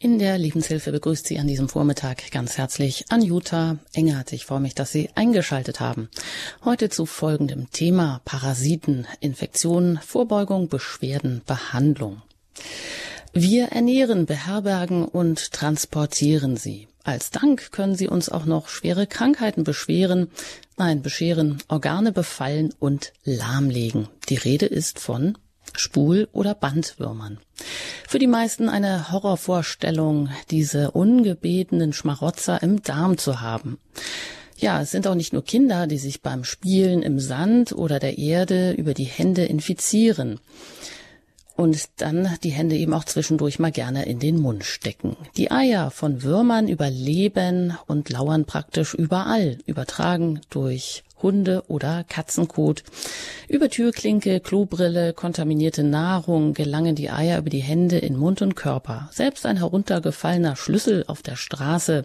In der Lebenshilfe begrüßt Sie an diesem Vormittag ganz herzlich Anjuta Engert. Ich freue mich, dass Sie eingeschaltet haben. Heute zu folgendem Thema Parasiten, Infektionen, Vorbeugung, Beschwerden, Behandlung. Wir ernähren, beherbergen und transportieren sie. Als Dank können sie uns auch noch schwere Krankheiten beschweren, nein, bescheren, Organe befallen und lahmlegen. Die Rede ist von Spul- oder Bandwürmern. Für die meisten eine Horrorvorstellung, diese ungebetenen Schmarotzer im Darm zu haben. Ja, es sind auch nicht nur Kinder, die sich beim Spielen im Sand oder der Erde über die Hände infizieren und dann die Hände eben auch zwischendurch mal gerne in den Mund stecken. Die Eier von Würmern überleben und lauern praktisch überall, übertragen durch Hunde- oder Katzenkot. Über Türklinke, Klobrille, kontaminierte Nahrung gelangen die Eier über die Hände in Mund und Körper. Selbst ein heruntergefallener Schlüssel auf der Straße,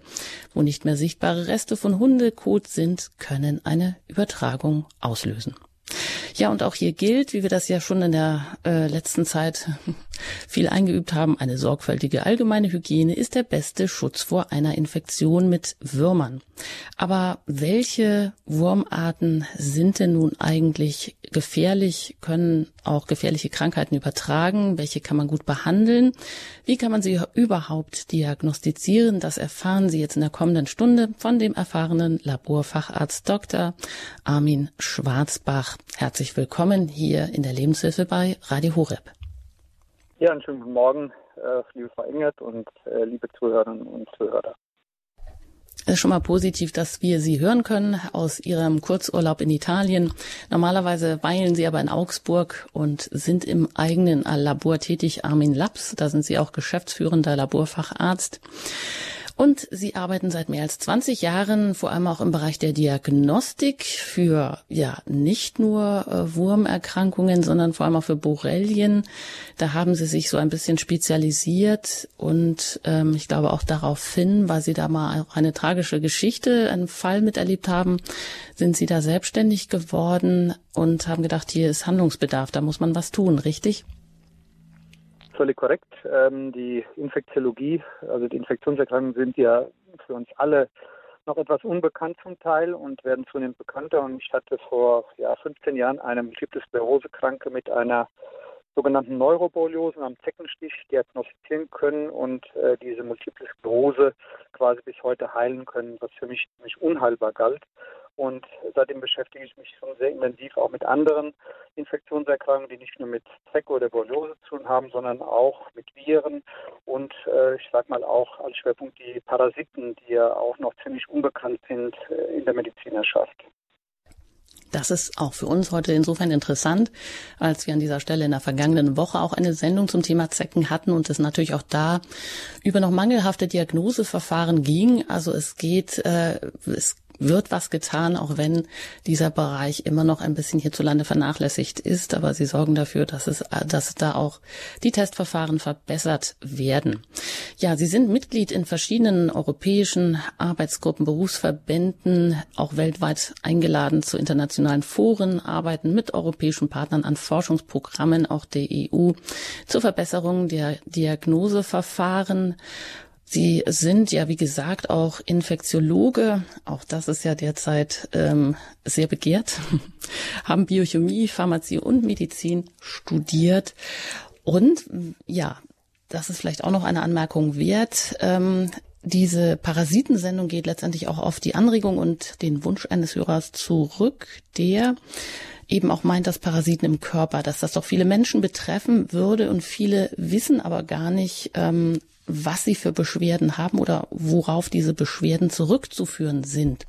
wo nicht mehr sichtbare Reste von Hundekot sind, können eine Übertragung auslösen. Ja, und auch hier gilt, wie wir das ja schon in der äh, letzten Zeit viel eingeübt haben, eine sorgfältige allgemeine Hygiene ist der beste Schutz vor einer Infektion mit Würmern. Aber welche Wurmarten sind denn nun eigentlich gefährlich, können auch gefährliche Krankheiten übertragen? Welche kann man gut behandeln? Wie kann man sie überhaupt diagnostizieren? Das erfahren Sie jetzt in der kommenden Stunde von dem erfahrenen Laborfacharzt Dr. Armin Schwarzbach. Herzlich willkommen hier in der Lebenshilfe bei Radio Horeb. Ja, einen schönen guten Morgen, äh, liebe Frau Engert und äh, liebe Zuhörerinnen und Zuhörer. Es ist schon mal positiv, dass wir Sie hören können aus Ihrem Kurzurlaub in Italien. Normalerweise weilen Sie aber in Augsburg und sind im eigenen Labor tätig, Armin Laps. Da sind Sie auch geschäftsführender Laborfacharzt. Und Sie arbeiten seit mehr als 20 Jahren vor allem auch im Bereich der Diagnostik für ja nicht nur äh, Wurmerkrankungen, sondern vor allem auch für Borrelien. Da haben Sie sich so ein bisschen spezialisiert und ähm, ich glaube auch daraufhin, weil Sie da mal auch eine tragische Geschichte, einen Fall miterlebt haben, sind Sie da selbstständig geworden und haben gedacht, hier ist Handlungsbedarf, da muss man was tun, richtig? Völlig korrekt. Ähm, die Infektiologie, also die Infektionserkrankungen sind ja für uns alle noch etwas unbekannt zum Teil und werden zunehmend bekannter. Und ich hatte vor ja, 15 Jahren eine Multiple Sklerose-Kranke mit einer sogenannten Neuroborreliose am Zeckenstich diagnostizieren können und äh, diese Multiple Sklerose quasi bis heute heilen können, was für mich nicht unheilbar galt. Und seitdem beschäftige ich mich schon sehr intensiv auch mit anderen Infektionserkrankungen, die nicht nur mit Zeck oder Borreliose zu tun haben, sondern auch mit Viren und äh, ich sage mal auch als Schwerpunkt die Parasiten, die ja auch noch ziemlich unbekannt sind äh, in der Medizinerschaft. Das ist auch für uns heute insofern interessant, als wir an dieser Stelle in der vergangenen Woche auch eine Sendung zum Thema Zecken hatten und es natürlich auch da über noch mangelhafte Diagnoseverfahren ging. Also es geht, äh, es wird was getan, auch wenn dieser Bereich immer noch ein bisschen hierzulande vernachlässigt ist. Aber sie sorgen dafür, dass es, dass da auch die Testverfahren verbessert werden. Ja, Sie sind Mitglied in verschiedenen europäischen Arbeitsgruppen, Berufsverbänden, auch weltweit eingeladen zu internationalen Foren, arbeiten mit europäischen Partnern an Forschungsprogrammen, auch der EU, zur Verbesserung der Diagnoseverfahren Sie sind ja, wie gesagt, auch Infektiologe. Auch das ist ja derzeit ähm, sehr begehrt. Haben Biochemie, Pharmazie und Medizin studiert. Und ja, das ist vielleicht auch noch eine Anmerkung wert. Ähm, diese Parasitensendung geht letztendlich auch auf die Anregung und den Wunsch eines Hörers zurück, der eben auch meint, dass Parasiten im Körper, dass das doch viele Menschen betreffen würde und viele wissen aber gar nicht, ähm, was sie für Beschwerden haben oder worauf diese Beschwerden zurückzuführen sind.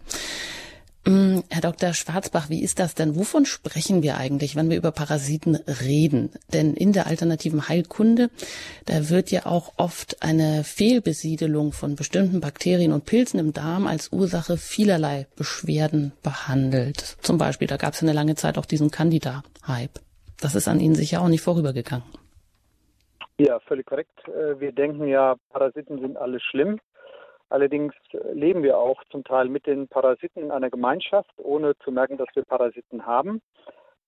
Mm, Herr Dr. Schwarzbach, wie ist das denn? Wovon sprechen wir eigentlich, wenn wir über Parasiten reden? Denn in der alternativen Heilkunde, da wird ja auch oft eine Fehlbesiedelung von bestimmten Bakterien und Pilzen im Darm als Ursache vielerlei Beschwerden behandelt. Zum Beispiel, da gab es eine lange Zeit auch diesen Candida-Hype. Das ist an Ihnen sicher auch nicht vorübergegangen. Ja, völlig korrekt. Äh, wir denken ja, Parasiten sind alles schlimm. Allerdings leben wir auch zum Teil mit den Parasiten in einer Gemeinschaft, ohne zu merken, dass wir Parasiten haben.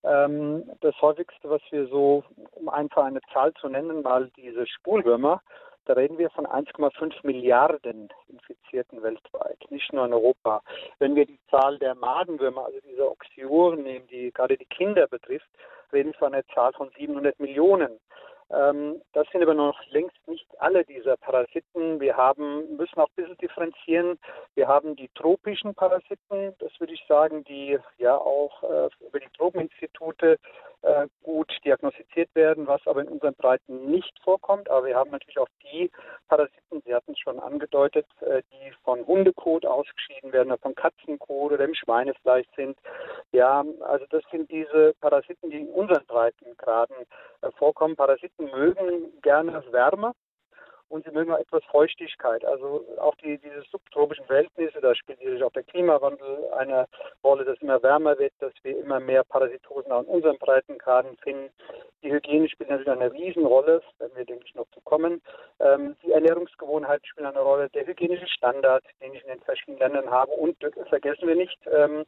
Ähm, das häufigste, was wir so, um einfach eine Zahl zu nennen, mal diese Spulwürmer, da reden wir von 1,5 Milliarden Infizierten weltweit, nicht nur in Europa. Wenn wir die Zahl der Madenwürmer, also diese Oxioren nehmen, die gerade die Kinder betrifft, reden wir von einer Zahl von 700 Millionen. Ähm, das sind aber noch längst nicht alle dieser Parasiten. Wir haben, müssen auch ein bisschen differenzieren. Wir haben die tropischen Parasiten, das würde ich sagen, die ja auch äh, über die Tropeninstitute äh, gut diagnostiziert werden, was aber in unseren Breiten nicht vorkommt. Aber wir haben natürlich auch die Parasiten, Sie hatten es schon angedeutet, äh, die von Hundekot ausgeschieden werden, oder von Katzenkot oder im Schweinefleisch sind. Ja, also das sind diese Parasiten, die in unseren Breitengraden äh, vorkommen. Parasiten mögen gerne Wärme und sie mögen auch etwas Feuchtigkeit. Also auch die, diese subtropischen Verhältnisse, da spielt natürlich auch der Klimawandel eine Rolle, dass immer wärmer wird, dass wir immer mehr Parasitosen in unseren Breitengraden finden. Die Hygiene spielt natürlich eine Riesenrolle, wenn wir, denke ich, noch zu kommen. Ähm, die Ernährungsgewohnheiten spielen eine Rolle, der hygienische Standard, den ich in den verschiedenen Ländern habe. Und vergessen wir nicht, ähm,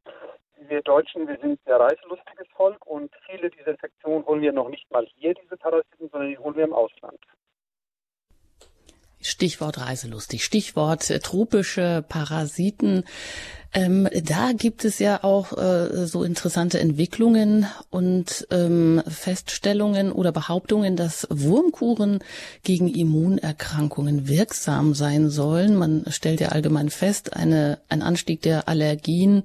wir Deutschen, wir sind ein reiselustiges Volk und viele dieser Infektionen holen wir noch nicht mal hier, diese Parasiten, sondern die holen wir im Ausland. Stichwort reiselustig, Stichwort tropische Parasiten. Ähm, da gibt es ja auch äh, so interessante Entwicklungen und ähm, Feststellungen oder Behauptungen, dass Wurmkuren gegen Immunerkrankungen wirksam sein sollen. Man stellt ja allgemein fest, eine, ein Anstieg der Allergien,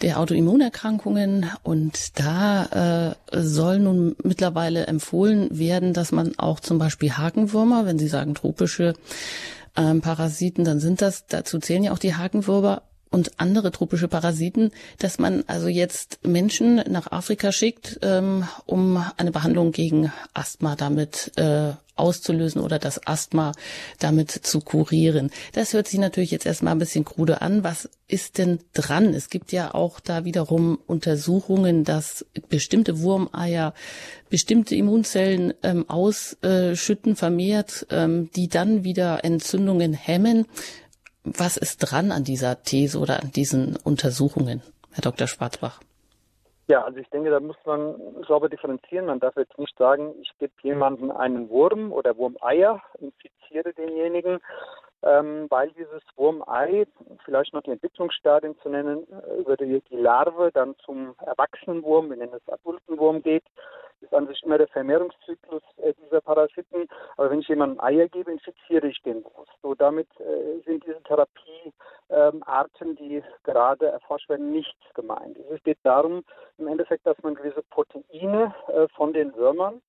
der Autoimmunerkrankungen und da äh, soll nun mittlerweile empfohlen werden, dass man auch zum Beispiel Hakenwürmer, wenn Sie sagen tropische ähm, Parasiten, dann sind das, dazu zählen ja auch die Hakenwürmer, und andere tropische Parasiten, dass man also jetzt Menschen nach Afrika schickt, ähm, um eine Behandlung gegen Asthma damit äh, auszulösen oder das Asthma damit zu kurieren. Das hört sich natürlich jetzt erstmal ein bisschen krude an. Was ist denn dran? Es gibt ja auch da wiederum Untersuchungen, dass bestimmte Wurmeier bestimmte Immunzellen ähm, ausschütten, vermehrt, ähm, die dann wieder Entzündungen hemmen. Was ist dran an dieser These oder an diesen Untersuchungen, Herr Dr. Schwarzbach? Ja, also ich denke, da muss man sauber differenzieren. Man darf jetzt nicht sagen, ich gebe jemandem einen Wurm oder Wurmeier, infiziere denjenigen, ähm, weil dieses Wurmei, vielleicht noch die Entwicklungsstadien zu nennen, über die, die Larve dann zum Erwachsenenwurm, wir nennen es Adultenwurm geht, ist an sich immer der Vermehrungszyklus äh, dieser Parasiten. Aber wenn ich jemandem Eier gebe, infiziere ich den bewusst. So damit äh, sind diese Therapiearten, ähm, die gerade erforscht werden, nicht gemeint. Es geht darum, im Endeffekt, dass man gewisse Proteine äh, von den Würmern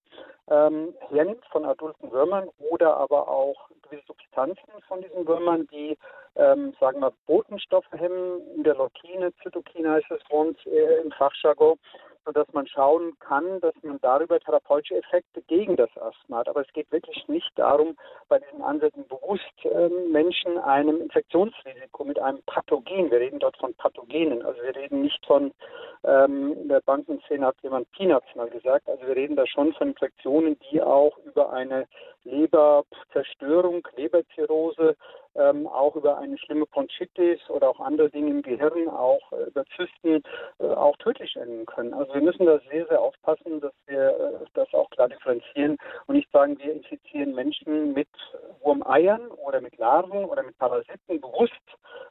ähm, hernimmt, von adulten Würmern oder aber auch gewisse Substanzen von diesen Würmern, die, ähm, sagen wir, Botenstoffe hemmen, in der Leukine, Zytokine heißt es uns äh, im Fachjargon, sodass man schauen kann, dass man darüber therapeutische Effekte gegen das Asthma hat. Aber es geht wirklich nicht darum, bei diesen Ansätzen bewusst ähm, Menschen einem Infektionsrisiko mit einem Pathogen, wir reden dort von Pathogenen, also wir reden nicht von, ähm, in der Bankenszene hat jemand Peanuts mal gesagt, also wir reden da schon von Infektionen, die auch über eine Leberzerstörung, Leberzirrhose, ähm, auch über eine schlimme Bronchitis oder auch andere Dinge im Gehirn, auch äh, über Zysten, äh, auch tödlich enden können. Also wir müssen da sehr, sehr aufpassen, dass wir äh, das auch klar differenzieren und nicht sagen, wir infizieren Menschen mit Wurmeiern oder mit Larven oder mit Parasiten bewusst,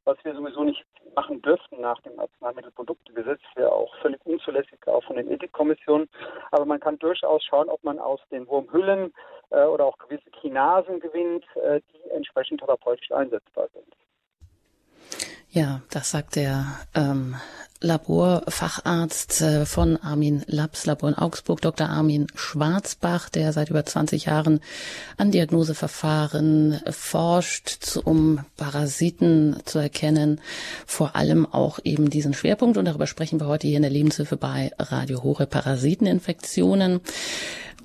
was wir sowieso nicht machen dürften nach dem Arzneimittelproduktegesetz, ja auch völlig unzulässig, auch von den Ethikkommissionen. Aber man kann durchaus schauen, ob man aus den Wurmhüllen oder auch gewisse Kinasen gewinnt, äh, die entsprechend therapeutisch einsetzbar sind. Ja, das sagt der ähm, Laborfacharzt äh, von Armin Labs Labor in Augsburg, Dr. Armin Schwarzbach, der seit über 20 Jahren an Diagnoseverfahren forscht, um Parasiten zu erkennen, vor allem auch eben diesen Schwerpunkt. Und darüber sprechen wir heute hier in der Lebenshilfe bei Radio Hohe Parasiteninfektionen.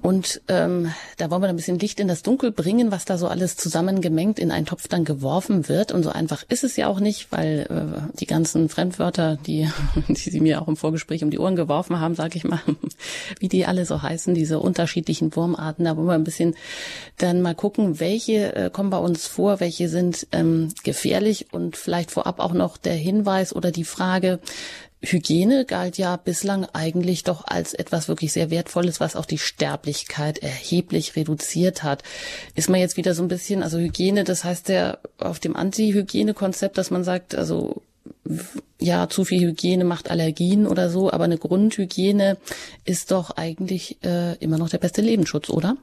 Und ähm, da wollen wir ein bisschen Licht in das Dunkel bringen, was da so alles zusammengemengt in einen Topf dann geworfen wird. Und so einfach ist es ja auch nicht, weil äh, die ganzen Fremdwörter, die die Sie mir auch im Vorgespräch um die Ohren geworfen haben, sage ich mal, wie die alle so heißen, diese unterschiedlichen Wurmarten. Da wollen wir ein bisschen dann mal gucken, welche äh, kommen bei uns vor, welche sind ähm, gefährlich und vielleicht vorab auch noch der Hinweis oder die Frage, Hygiene galt ja bislang eigentlich doch als etwas wirklich sehr Wertvolles, was auch die Sterblichkeit erheblich reduziert hat. Ist man jetzt wieder so ein bisschen, also Hygiene, das heißt ja auf dem Anti-Hygiene-Konzept, dass man sagt, also ja, zu viel Hygiene macht Allergien oder so, aber eine Grundhygiene ist doch eigentlich äh, immer noch der beste Lebensschutz, oder?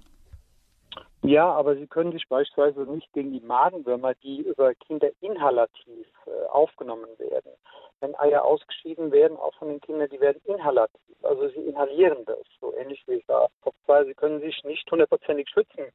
Ja, aber Sie können sich beispielsweise nicht gegen die Magenwürmer, die über Kinder inhalativ äh, aufgenommen werden, wenn Eier ausgeschieden werden, auch von den Kindern, die werden inhalativ. Also sie inhalieren das, so ähnlich wie ich sage. Sie können sich nicht hundertprozentig schützen.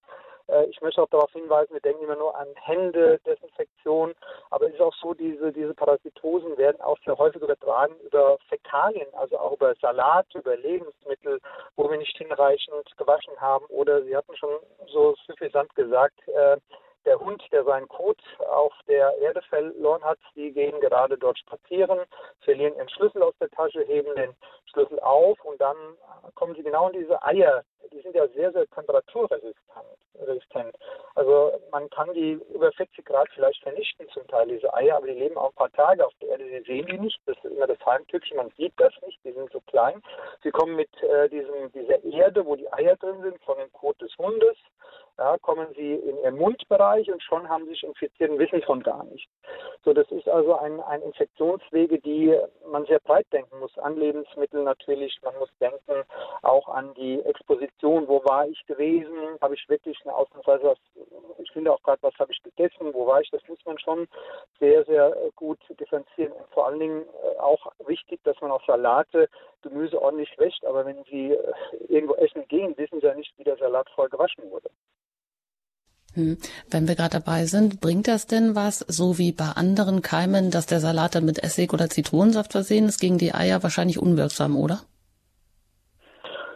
Äh, ich möchte auch darauf hinweisen, wir denken immer nur an Hände, Desinfektion, aber es ist auch so, diese, diese Parasitosen werden auch sehr häufig übertragen über Fäkalien, also auch über Salat, über Lebensmittel, wo wir nicht hinreichend gewaschen haben. Oder Sie hatten schon so suffisant gesagt, äh, der Hund, der seinen Kot auf der Erde verloren hat, die gehen gerade dort spazieren, verlieren ihren Schlüssel aus der Tasche, heben den Schlüssel auf und dann kommen sie genau in diese Eier. Die sind ja sehr, sehr temperaturresistent. Also man kann die über 40 Grad vielleicht vernichten, zum Teil diese Eier, aber die leben auch ein paar Tage auf der Erde. Sie sehen die nicht. Das ist immer das Heimtückchen. Man sieht das nicht. Die sind so klein. Sie kommen mit äh, diesem, dieser Erde, wo die Eier drin sind, von dem Kot des Hundes ja, kommen sie in ihren Mundbereich und schon haben sie sich infiziert und wissen von gar nicht. So, das ist also ein, ein Infektionswege, die man sehr breit denken muss. An Lebensmittel natürlich, man muss denken auch an die Exposition. Wo war ich gewesen? Habe ich wirklich eine Ausnahmsweise ich finde auch gerade, was habe ich gegessen? Wo war ich? Das muss man schon sehr, sehr gut differenzieren. Und vor allen Dingen äh, auch wichtig, dass man auch Salate, Gemüse ordentlich wäscht. Aber wenn Sie äh, irgendwo essen gehen, wissen Sie ja nicht, wie der Salat voll gewaschen wurde. Hm. Wenn wir gerade dabei sind, bringt das denn was, so wie bei anderen Keimen, dass der Salat dann mit Essig oder Zitronensaft versehen ist, gegen die Eier wahrscheinlich unwirksam, oder?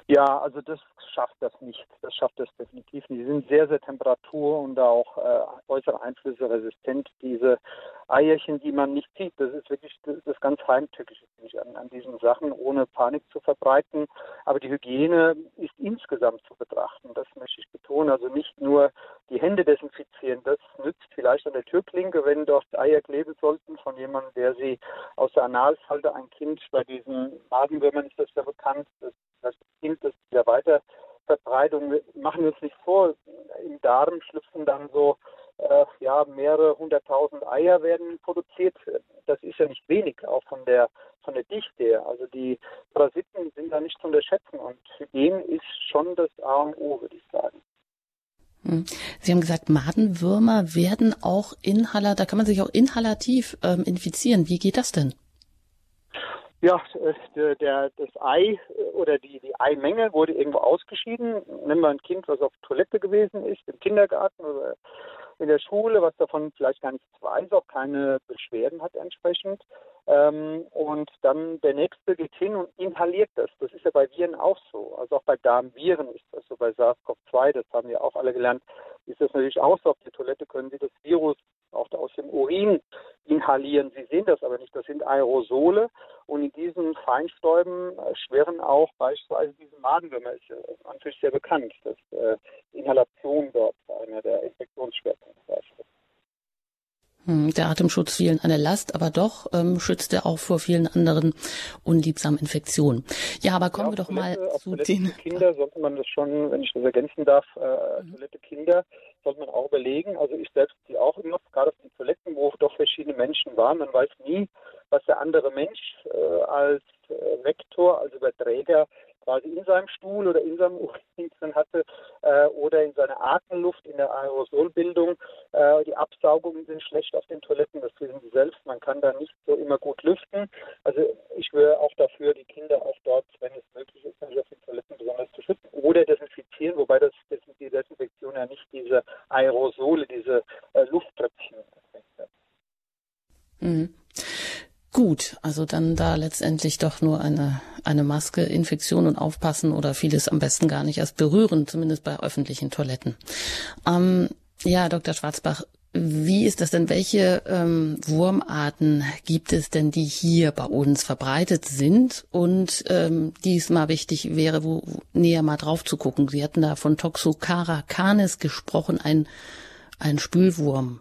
Ja, also das schafft das nicht. Das schafft das definitiv nicht. Die sind sehr, sehr temperatur- und auch äh, äußere Einflüsse resistent. Diese Eierchen, die man nicht sieht, das ist wirklich das, das ganz Heimtückische an, an diesen Sachen, ohne Panik zu verbreiten. Aber die Hygiene ist insgesamt zu betrachten. Das möchte ich betonen. Also nicht nur die Hände desinfizieren. Das nützt vielleicht an der Türklinke, wenn dort Eier kleben sollten von jemandem, der sie aus der Analfalte, ein Kind bei diesen Madenwürmern ist das ja bekannt, das, das Kind, das ja weiter Verbreitung, machen wir uns nicht vor, im Darm schlüpfen dann so äh, ja, mehrere hunderttausend Eier werden produziert. Das ist ja nicht wenig, auch von der von der Dichte her. Also die Parasiten sind da nicht zu unterschätzen und Hygiene ist schon das A und O, würde ich sagen. Hm. Sie haben gesagt, Madenwürmer werden auch Inhaler, da kann man sich auch inhalativ ähm, infizieren. Wie geht das denn? Ja, der, der, das Ei oder die, die Eimenge wurde irgendwo ausgeschieden. Nehmen wir ein Kind, was auf Toilette gewesen ist, im Kindergarten oder in der Schule, was davon vielleicht gar nichts weiß, auch keine Beschwerden hat entsprechend. Ähm, und dann der nächste geht hin und inhaliert das. Das ist ja bei Viren auch so. Also auch bei Darmviren ist das so. Bei SARS-CoV-2, das haben wir auch alle gelernt, ist das natürlich auch so. Auf der Toilette können Sie das Virus auch aus dem Urin inhalieren. Sie sehen das aber nicht. Das sind Aerosole und in diesen Feinstäuben äh, schwirren auch beispielsweise diese Madenwürmer. Ist natürlich sehr bekannt, dass äh, Inhalation dort einer der Infektionsschwerpunkte ist. Hm, der Atemschutz vielen eine Last, aber doch ähm, schützt er auch vor vielen anderen unliebsamen Infektionen. Ja, aber kommen ja, wir doch Toilette, mal zu den Kinder sollte man das schon, wenn ich das ergänzen darf, äh, mhm. Toilette Kinder sollte man auch überlegen. Also ich selbst die auch immer, gerade auf den Toiletten, wo doch verschiedene Menschen waren. Man weiß nie, was der andere Mensch äh, als äh, Vektor, als Überträger quasi in seinem Stuhl oder in seinem Urin drin hatte äh, oder in seiner Atemluft, in der Aerosolbildung. Äh, die Absaugungen sind schlecht auf den Toiletten, das wissen Sie selbst. Man kann da nicht so immer gut lüften. Also ich wäre auch dafür, die Kinder auch dort, wenn es möglich ist, auf den Toiletten besonders zu schützen oder desinfizieren, wobei das, das die Desinfektion ja nicht diese Aerosole, diese äh, Lufttröpfchen mhm. Gut, also dann da letztendlich doch nur eine, eine Maske, Infektion und aufpassen oder vieles am besten gar nicht erst berühren, zumindest bei öffentlichen Toiletten. Ähm, ja, Dr. Schwarzbach, Wie ist das denn? Welche ähm, Wurmarten gibt es denn, die hier bei uns verbreitet sind und ähm, diesmal wichtig wäre, wo, wo, näher mal drauf zu gucken? Sie hatten da von Toxocara canis gesprochen, ein, ein Spülwurm.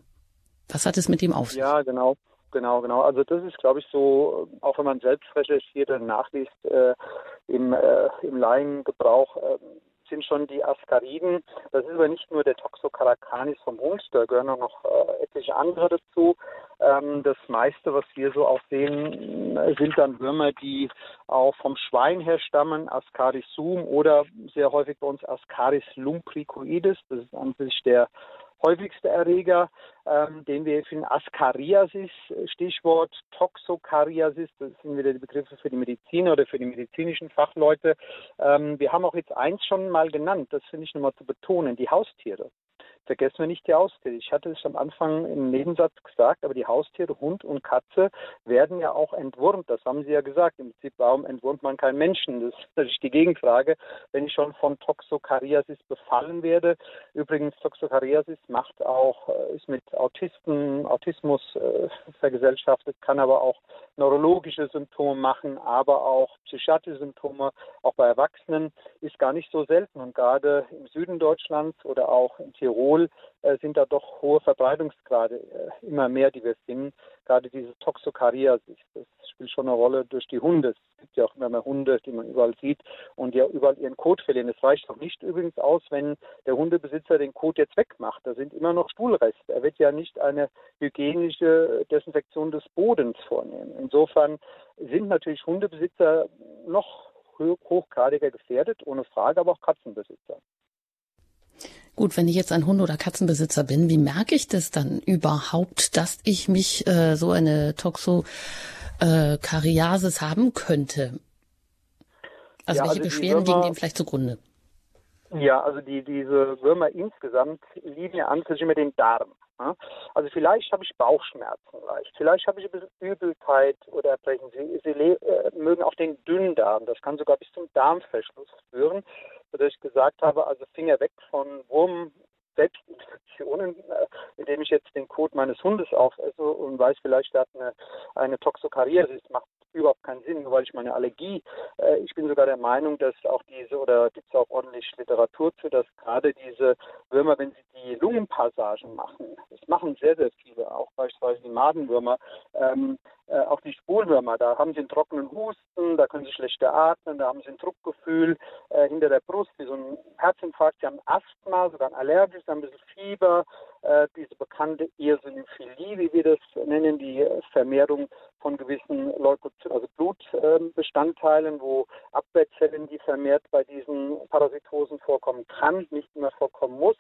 Was hat es mit ihm auf sich? Ja, genau. Genau, genau. Also das ist, glaube ich, so, auch wenn man selbst recherchiert und nachliest, äh, im, äh, im Laiengebrauch äh, sind schon die Ascariden. Das ist aber nicht nur der Toxocaracanis vom Hund, da gehören auch noch äh, etliche andere dazu. Ähm, das meiste, was wir so auch sehen, sind dann Würmer, die auch vom Schwein her stammen, Ascaris sum oder sehr häufig bei uns Ascaris lumbricoides. Das ist an sich der häufigste Erreger, ähm, den wir finden, Ascariasis, Stichwort Toxocariasis, das sind wieder die Begriffe für die Mediziner oder für die medizinischen Fachleute. Ähm, wir haben auch jetzt eins schon mal genannt, das finde ich nochmal zu betonen, die Haustiere vergessen wir nicht die Haustiere. Ich hatte es am Anfang im Nebensatz gesagt, aber die Haustiere, Hund und Katze, werden ja auch entwurmt. Das haben Sie ja gesagt. Im Prinzip, warum entwurmt man keinen Menschen? Das ist natürlich die Gegenfrage. Wenn ich schon von Toxokariasis befallen werde, übrigens Toxokariasis macht auch, äh, ist mit Autisten, Autismus äh, vergesellschaftet, kann aber auch neurologische Symptome machen, aber auch psychiatrische Symptome, auch bei Erwachsenen, ist gar nicht so selten. Und gerade im Süden Deutschlands oder auch in Tirol äh, sind da doch hohe Verbreitungsgrade, äh, immer mehr, die wir finden. Gerade diese Toxokariasis, das spielt schon eine Rolle durch die Hunde. Es gibt ja auch immer mehr Hunde, die man überall sieht und ja überall ihren Kot verlieren. Es reicht auch nicht übrigens aus, wenn der Hundebesitzer den Kot jetzt wegmacht. Da sind immer noch Stuhlreste. Er wird ja nicht eine hygienische Desinfektion des Bodens vornehmen. Insofern sind natürlich Hundebesitzer noch hochgradiger gefährdet, ohne Frage, aber auch Katzenbesitzer. Gut, wenn ich jetzt ein Hund- oder Katzenbesitzer bin, wie merke ich das dann überhaupt, dass ich mich äh, so eine Toxokariasis äh, haben könnte? Also ja, welche also Beschwerden liegen dem vielleicht zugrunde? Ja, also die, diese Würmer insgesamt liegen ja an sich immer den Darm. Ja? Also vielleicht habe ich Bauchschmerzen leicht, vielleicht habe ich ein bisschen Übelkeit oder Erbrechen. Sie, sie äh, mögen auch den Dünndarm, das kann sogar bis zum Darmverschluss führen sodass ich gesagt habe, also Finger weg von Wurm, Selbstinfektionen, äh, indem ich jetzt den Kot meines Hundes aufesse und weiß vielleicht, er hat eine, eine Toxokariasis, macht überhaupt keinen Sinn, nur weil ich meine Allergie, äh, ich bin sogar der Meinung, dass auch diese, oder gibt es auch ordentlich Literatur zu, dass gerade diese Würmer, wenn sie die Lungenpassagen machen, das machen sehr, sehr viele, auch beispielsweise die Madenwürmer, ähm, äh, auch die Spulwürmer, da haben sie einen trockenen Husten, da können sie schlechter atmen, da haben sie ein Druckgefühl äh, hinter der Brust, wie so ein Herzinfarkt, sie haben Asthma, sogar ein allergisch, haben ein bisschen Fieber, äh, diese bekannte Eosinophilie, wie wir das nennen, die Vermehrung von gewissen Leukozyten, also Blutbestandteilen, wo Abwehrzellen, die vermehrt bei diesen Parasitosen vorkommen kann, nicht immer vorkommen muss.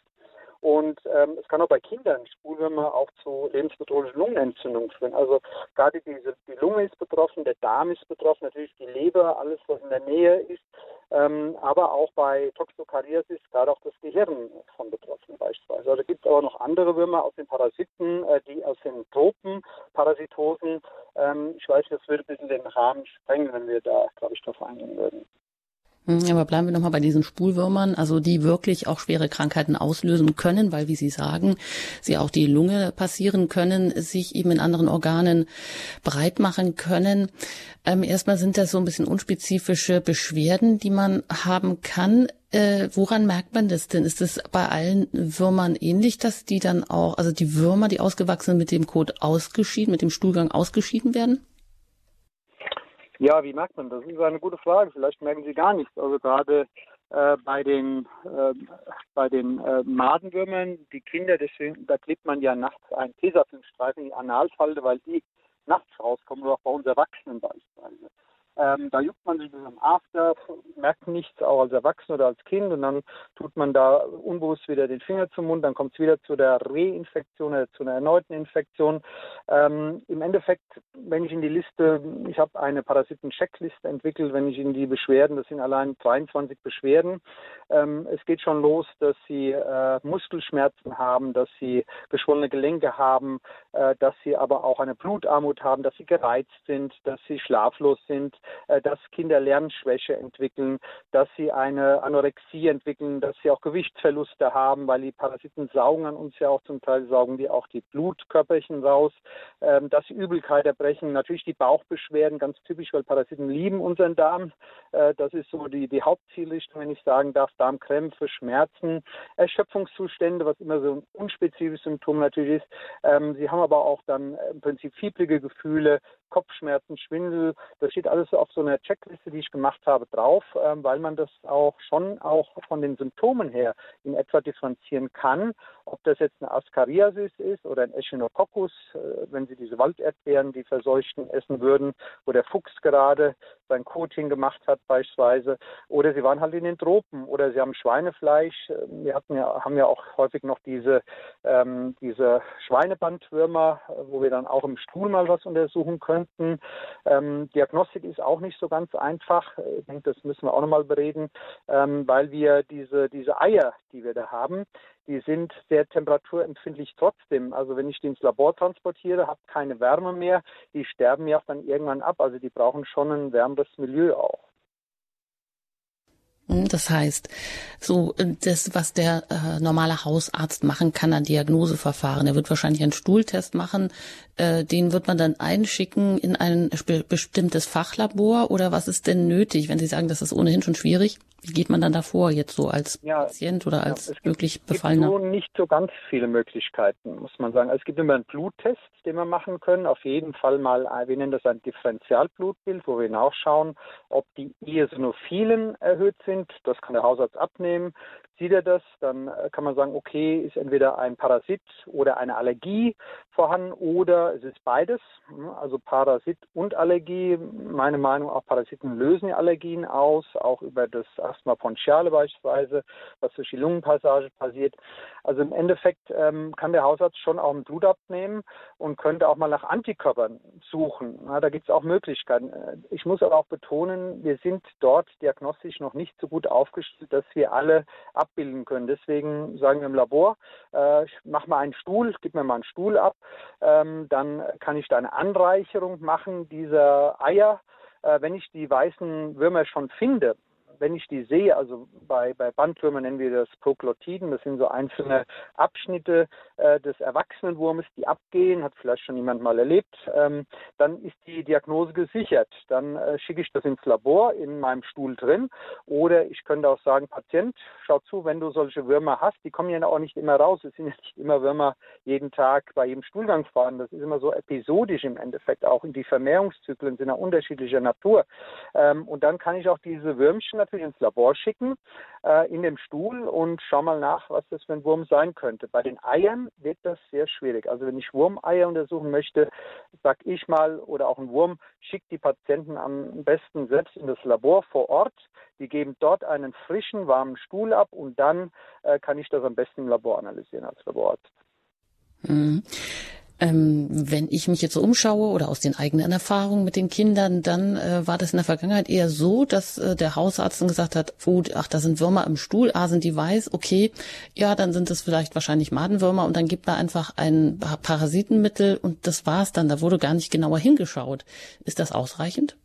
Und ähm, es kann auch bei Kindern Spulwürmer auch zu lebensbedrohlichen Lungenentzündungen führen. Also gerade diese, die Lunge ist betroffen, der Darm ist betroffen, natürlich die Leber, alles was in der Nähe ist. Ähm, aber auch bei Toxokariasis gerade auch das Gehirn von betroffen beispielsweise. Also gibt es aber noch andere Würmer aus den Parasiten, äh, die aus den Tropen, Parasitosen. Ähm, ich weiß, das würde ein bisschen den Rahmen sprengen, wenn wir da, glaube ich, darauf eingehen würden. Hm, aber bleiben wir nochmal bei diesen Spulwürmern, also die wirklich auch schwere Krankheiten auslösen können, weil, wie Sie sagen, sie auch die Lunge passieren können, sich eben in anderen Organen breit machen können. Ähm, erstmal sind das so ein bisschen unspezifische Beschwerden, die man haben kann. Äh, woran merkt man das denn? Ist es bei allen Würmern ähnlich, dass die dann auch, also die Würmer, die ausgewachsen mit dem Kot ausgeschieden, mit dem Stuhlgang ausgeschieden werden? Ja, wie merkt man das? Das ist eine gute Frage. Vielleicht merken Sie gar nichts. Also gerade äh, bei den äh, bei den äh, Madenwürmern, die Kinder, deswegen, da klebt man ja nachts einen Tesafilmstreifen in die Analfalte, weil die nachts rauskommen oder auch bei uns Erwachsenen beispielsweise. Ähm, da juckt man sich bis am After, merkt nichts, auch als Erwachsener oder als Kind, und dann tut man da unbewusst wieder den Finger zum Mund, dann kommt es wieder zu der Reinfektion oder zu einer erneuten Infektion. Ähm, Im Endeffekt, wenn ich in die Liste, ich habe eine Parasiten-Checkliste entwickelt, wenn ich in die Beschwerden, das sind allein 22 Beschwerden, ähm, es geht schon los, dass sie äh, Muskelschmerzen haben, dass sie geschwollene Gelenke haben, äh, dass sie aber auch eine Blutarmut haben, dass sie gereizt sind, dass sie schlaflos sind, dass Kinder Lernschwäche entwickeln, dass sie eine Anorexie entwickeln, dass sie auch Gewichtsverluste haben, weil die Parasiten saugen an uns ja auch zum Teil, saugen die auch die Blutkörperchen raus, ähm, dass sie Übelkeit erbrechen, natürlich die Bauchbeschwerden, ganz typisch, weil Parasiten lieben unseren Darm. Äh, das ist so die, die Hauptzielrichtung, wenn ich sagen darf, Darmkrämpfe, Schmerzen, Erschöpfungszustände, was immer so ein unspezifisches Symptom natürlich ist. Ähm, sie haben aber auch dann im Prinzip fieblige Gefühle, Kopfschmerzen, Schwindel. Das steht alles auf so einer Checkliste, die ich gemacht habe, drauf, ähm, weil man das auch schon auch von den Symptomen her in etwa differenzieren kann, ob das jetzt eine Ascariasis ist oder ein Echinococcus, äh, wenn Sie diese Walderdbeeren, die verseuchten, essen würden, wo der Fuchs gerade sein Coating gemacht hat beispielsweise, oder Sie waren halt in den Tropen oder Sie haben Schweinefleisch. Wir hatten ja, haben ja auch häufig noch diese, ähm, diese Schweinebandwürmer, wo wir dann auch im Stuhl mal was untersuchen könnten. Ähm, Diagnostik ist auch nicht so ganz einfach. Ich denke, das müssen wir auch nochmal bereden, ähm, weil wir diese, diese Eier, die wir da haben, die sind sehr temperaturempfindlich trotzdem. Also wenn ich die ins Labor transportiere, habe keine Wärme mehr, die sterben ja auch dann irgendwann ab. Also die brauchen schon ein wärmeres Milieu auch. Hm, das heißt, so äh, das, was der äh, normale Hausarzt machen kann an Diagnoseverfahren, er wird wahrscheinlich einen Stuhltest machen, äh, den wird man dann einschicken in ein bestimmtes Fachlabor oder was ist denn nötig, wenn Sie sagen, das ist ohnehin schon schwierig? Wie geht man dann davor jetzt so als ja, Patient oder als ja, wirklich Befallener? Es gibt so nicht so ganz viele Möglichkeiten, muss man sagen. Also es gibt immer einen Bluttest, den wir machen können. Auf jeden Fall mal, äh, wir nennen das ein Differentialblutbild, wo wir nachschauen, ob die Eosinophilen erhöht sind. Das kann der Hausarzt abnehmen. Sieht er das, dann äh, kann man sagen, okay, ist entweder ein Parasit oder eine Allergie vorhanden oder es ist beides, also Parasit und Allergie. Meine Meinung auch Parasiten lösen Allergien aus, auch über das Asthma bronchiale beispielsweise, was durch die Lungenpassage passiert. Also im Endeffekt ähm, kann der Hausarzt schon auch ein Blut abnehmen und könnte auch mal nach Antikörpern suchen. Ja, da gibt es auch Möglichkeiten. Äh, ich muss aber auch betonen, wir sind dort diagnostisch noch nicht so gut aufgestellt, dass wir alle abbilden können. Deswegen sagen wir im Labor, äh, mach mal einen Stuhl, gib mir mal einen Stuhl ab, ähm, dann kann ich da eine Anreicherung machen dieser Eier. Äh, wenn ich die weißen Würmer schon finde, wenn ich die sehe, also bei, bei Bandwürmern nennen wir das Proklottiden, das sind so einzelne Abschnitte äh, des Erwachsenenwurmes, die abgehen, hat vielleicht schon jemand mal erlebt, ähm, dann ist die Diagnose gesichert. Dann äh, schicke ich das ins Labor in meinem Stuhl drin oder ich könnte auch sagen, Patient, schau zu, wenn du solche Würmer hast, die kommen ja auch nicht immer raus. Es sind ja nicht immer Würmer jeden Tag bei jedem Stuhlgang fahren. Das ist immer so episodisch im Endeffekt. Auch die Vermehrungszyklen sind ja unterschiedlicher Natur. Ähm, und dann kann ich auch diese Würmchen natürlich ins Labor schicken, äh, in dem Stuhl und schau mal nach, was das für ein Wurm sein könnte. Bei den Eiern wird das sehr schwierig. Also wenn ich Wurmeier untersuchen möchte, sag ich mal, oder auch ein Wurm, schickt die Patienten am besten selbst in das Labor vor Ort. Die geben dort einen frischen, warmen Stuhl ab und dann äh, kann ich das am besten im Labor analysieren als Laborarzt. Mhm. Ähm, wenn ich mich jetzt so umschaue oder aus den eigenen Erfahrungen mit den Kindern, dann äh, war das in der Vergangenheit eher so, dass äh, der Hausarzt gesagt hat, gut, ach, da sind Würmer im Stuhl, ah, sind die weiß, okay, ja, dann sind es vielleicht wahrscheinlich Madenwürmer und dann gibt man einfach ein Parasitenmittel und das war's dann. Da wurde gar nicht genauer hingeschaut. Ist das ausreichend?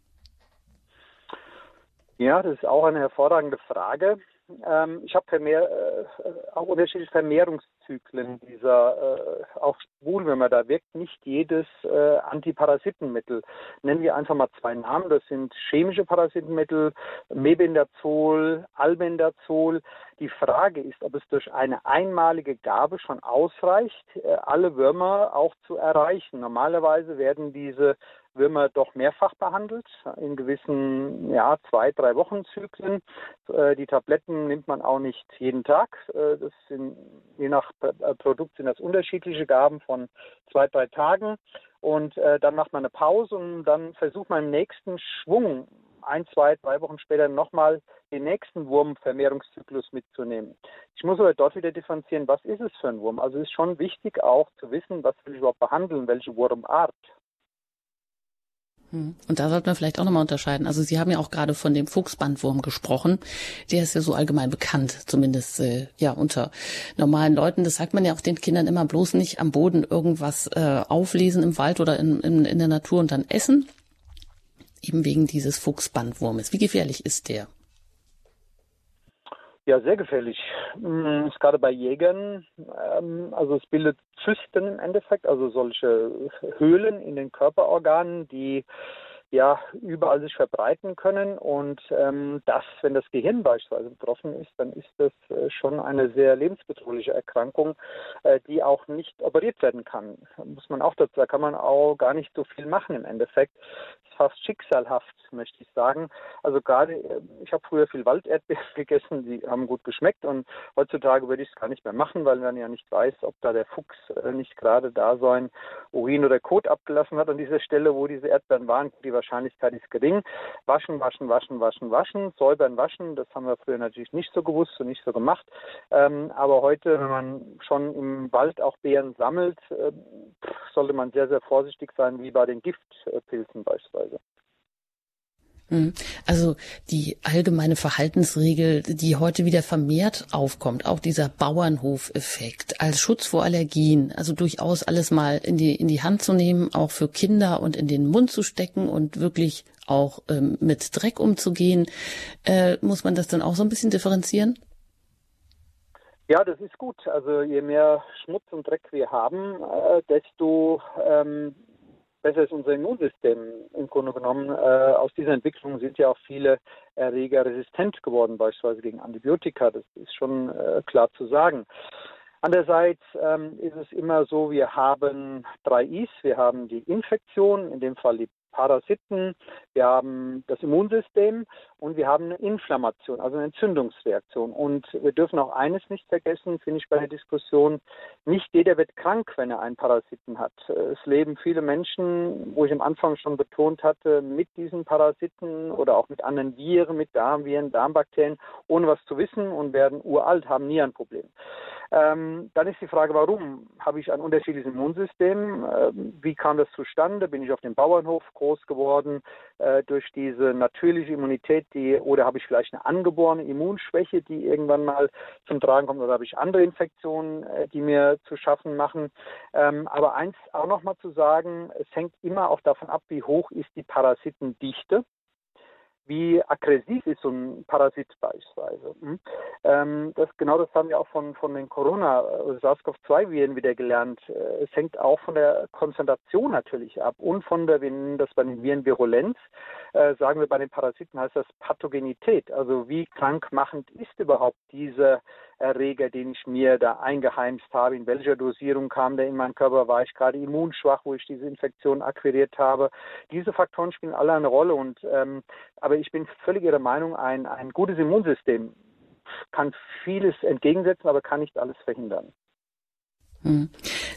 Ja, das ist auch eine hervorragende Frage. Ähm, ich habe Vermehr, äh, auch unterschiedliche Vermehrungszyklen dieser äh, auch Schwulwürmer. Da wirkt nicht jedes äh, Antiparasitenmittel. Nennen wir einfach mal zwei Namen. Das sind chemische Parasitenmittel, Mebendazol, Albendazol. Die Frage ist, ob es durch eine einmalige Gabe schon ausreicht, äh, alle Würmer auch zu erreichen. Normalerweise werden diese Würmer doch mehrfach behandelt, in gewissen ja, zwei, drei Wochen Zyklen. Äh, die Tabletten nimmt man auch nicht jeden Tag. Äh, das sind, je nach äh, Produkt sind das unterschiedliche Gaben von zwei, drei Tagen. Und dann macht man eine Pause und dann versucht man im nächsten Schwung ein, zwei, drei Wochen später nochmal den nächsten Wurmvermehrungszyklus mitzunehmen. Ich muss aber dort wieder differenzieren, was ist es für ein Wurm? Also es ist schon wichtig auch zu wissen, was will ich überhaupt behandeln, welche Wurmart. Hm. Und da sollte man vielleicht auch nochmal unterscheiden. Also Sie haben ja auch gerade von dem Fuchsbandwurm gesprochen. Der ist ja so allgemein bekannt, zumindest äh, ja unter normalen Leuten. Das sagt man ja auch den Kindern immer bloß nicht am Boden irgendwas äh, auflesen im Wald oder in, in, in der Natur und dann essen. eben wegen dieses Fuchsbandwurmes. Wie gefährlich ist der? Ja, sehr gefährlich. Das ist gerade bei Jägern, ähm, also es bildet Zysten im Endeffekt, also solche Höhlen in den Körperorganen, die ja überall sich verbreiten können. Und ähm, das, wenn das Gehirn beispielsweise betroffen ist, dann ist das äh, schon eine sehr lebensbedrohliche Erkrankung, äh, die auch nicht operiert werden kann. Muss man auch dazu, da kann man auch gar nicht so viel machen im Endeffekt. Ist fast schicksalhaft, möchte ich sagen. Also gerade, äh, ich habe früher viel Walderdbeeren gegessen, die haben gut geschmeckt und heutzutage würde ich es gar nicht mehr machen, weil man ja nicht weiß, ob da der Fuchs äh, nicht gerade da sein Urin oder Kot abgelassen hat an dieser Stelle, wo diese Erdbeeren waren, die Wahrscheinlichkeit ist gering. Waschen, waschen, waschen, waschen, waschen, säubern, waschen, das haben wir früher natürlich nicht so gewusst und nicht so gemacht. Ähm, aber heute, wenn man schon im Wald auch Beeren sammelt, äh, sollte man sehr, sehr vorsichtig sein, wie bei den Giftpilzen beispielsweise. Mhm. Also die allgemeine Verhaltensregel, die heute wieder vermehrt aufkommt, auch dieser Bauernhofeffekt als Schutz vor Allergien, also durchaus alles mal in die, in die Hand zu nehmen, auch für Kinder und in den Mund zu stecken und wirklich auch ähm, mit Dreck umzugehen, äh, muss man das dann auch so ein bisschen differenzieren? Ja, das ist gut. Also je mehr Schmutz und Dreck wir haben, äh, desto ähm, besser ist unser Immunsystem im Grunde genommen. Äh, aus dieser Entwicklung sind ja auch viele Erreger resistent geworden, beispielsweise gegen Antibiotika. Das ist schon äh, klar zu sagen. Andererseits ähm, ist es immer so, wir haben drei Is. Wir haben die Infektion, in dem Fall die Parasiten, wir haben das Immunsystem und wir haben eine Inflammation, also eine Entzündungsreaktion. Und wir dürfen auch eines nicht vergessen, finde ich bei der Diskussion, nicht jeder wird krank, wenn er einen Parasiten hat. Es leben viele Menschen, wo ich am Anfang schon betont hatte, mit diesen Parasiten oder auch mit anderen Viren, mit Darmviren, Darmbakterien, ohne was zu wissen und werden uralt, haben nie ein Problem. Ähm, dann ist die Frage, warum habe ich ein unterschiedliches Immunsystem? Ähm, wie kam das zustande? Bin ich auf dem Bauernhof groß geworden äh, durch diese natürliche Immunität, die oder habe ich vielleicht eine angeborene Immunschwäche, die irgendwann mal zum Tragen kommt, oder habe ich andere Infektionen, äh, die mir zu schaffen machen? Ähm, aber eins auch noch mal zu sagen: Es hängt immer auch davon ab, wie hoch ist die Parasitendichte wie aggressiv ist so ein Parasit beispielsweise. Hm? Ähm, das, genau das haben wir auch von, von den Corona-SARS-CoV-2-Viren wieder gelernt. Äh, es hängt auch von der Konzentration natürlich ab und von der, nennen das bei den Viren Virulenz, äh, sagen wir bei den Parasiten heißt das Pathogenität. Also wie krankmachend ist überhaupt diese Erreger, den ich mir da eingeheimst habe, in welcher Dosierung kam der in meinen Körper, war ich gerade immunschwach, wo ich diese Infektion akquiriert habe. Diese Faktoren spielen alle eine Rolle und ähm, aber ich bin völlig Ihrer Meinung, ein, ein gutes Immunsystem kann vieles entgegensetzen, aber kann nicht alles verhindern. Hm.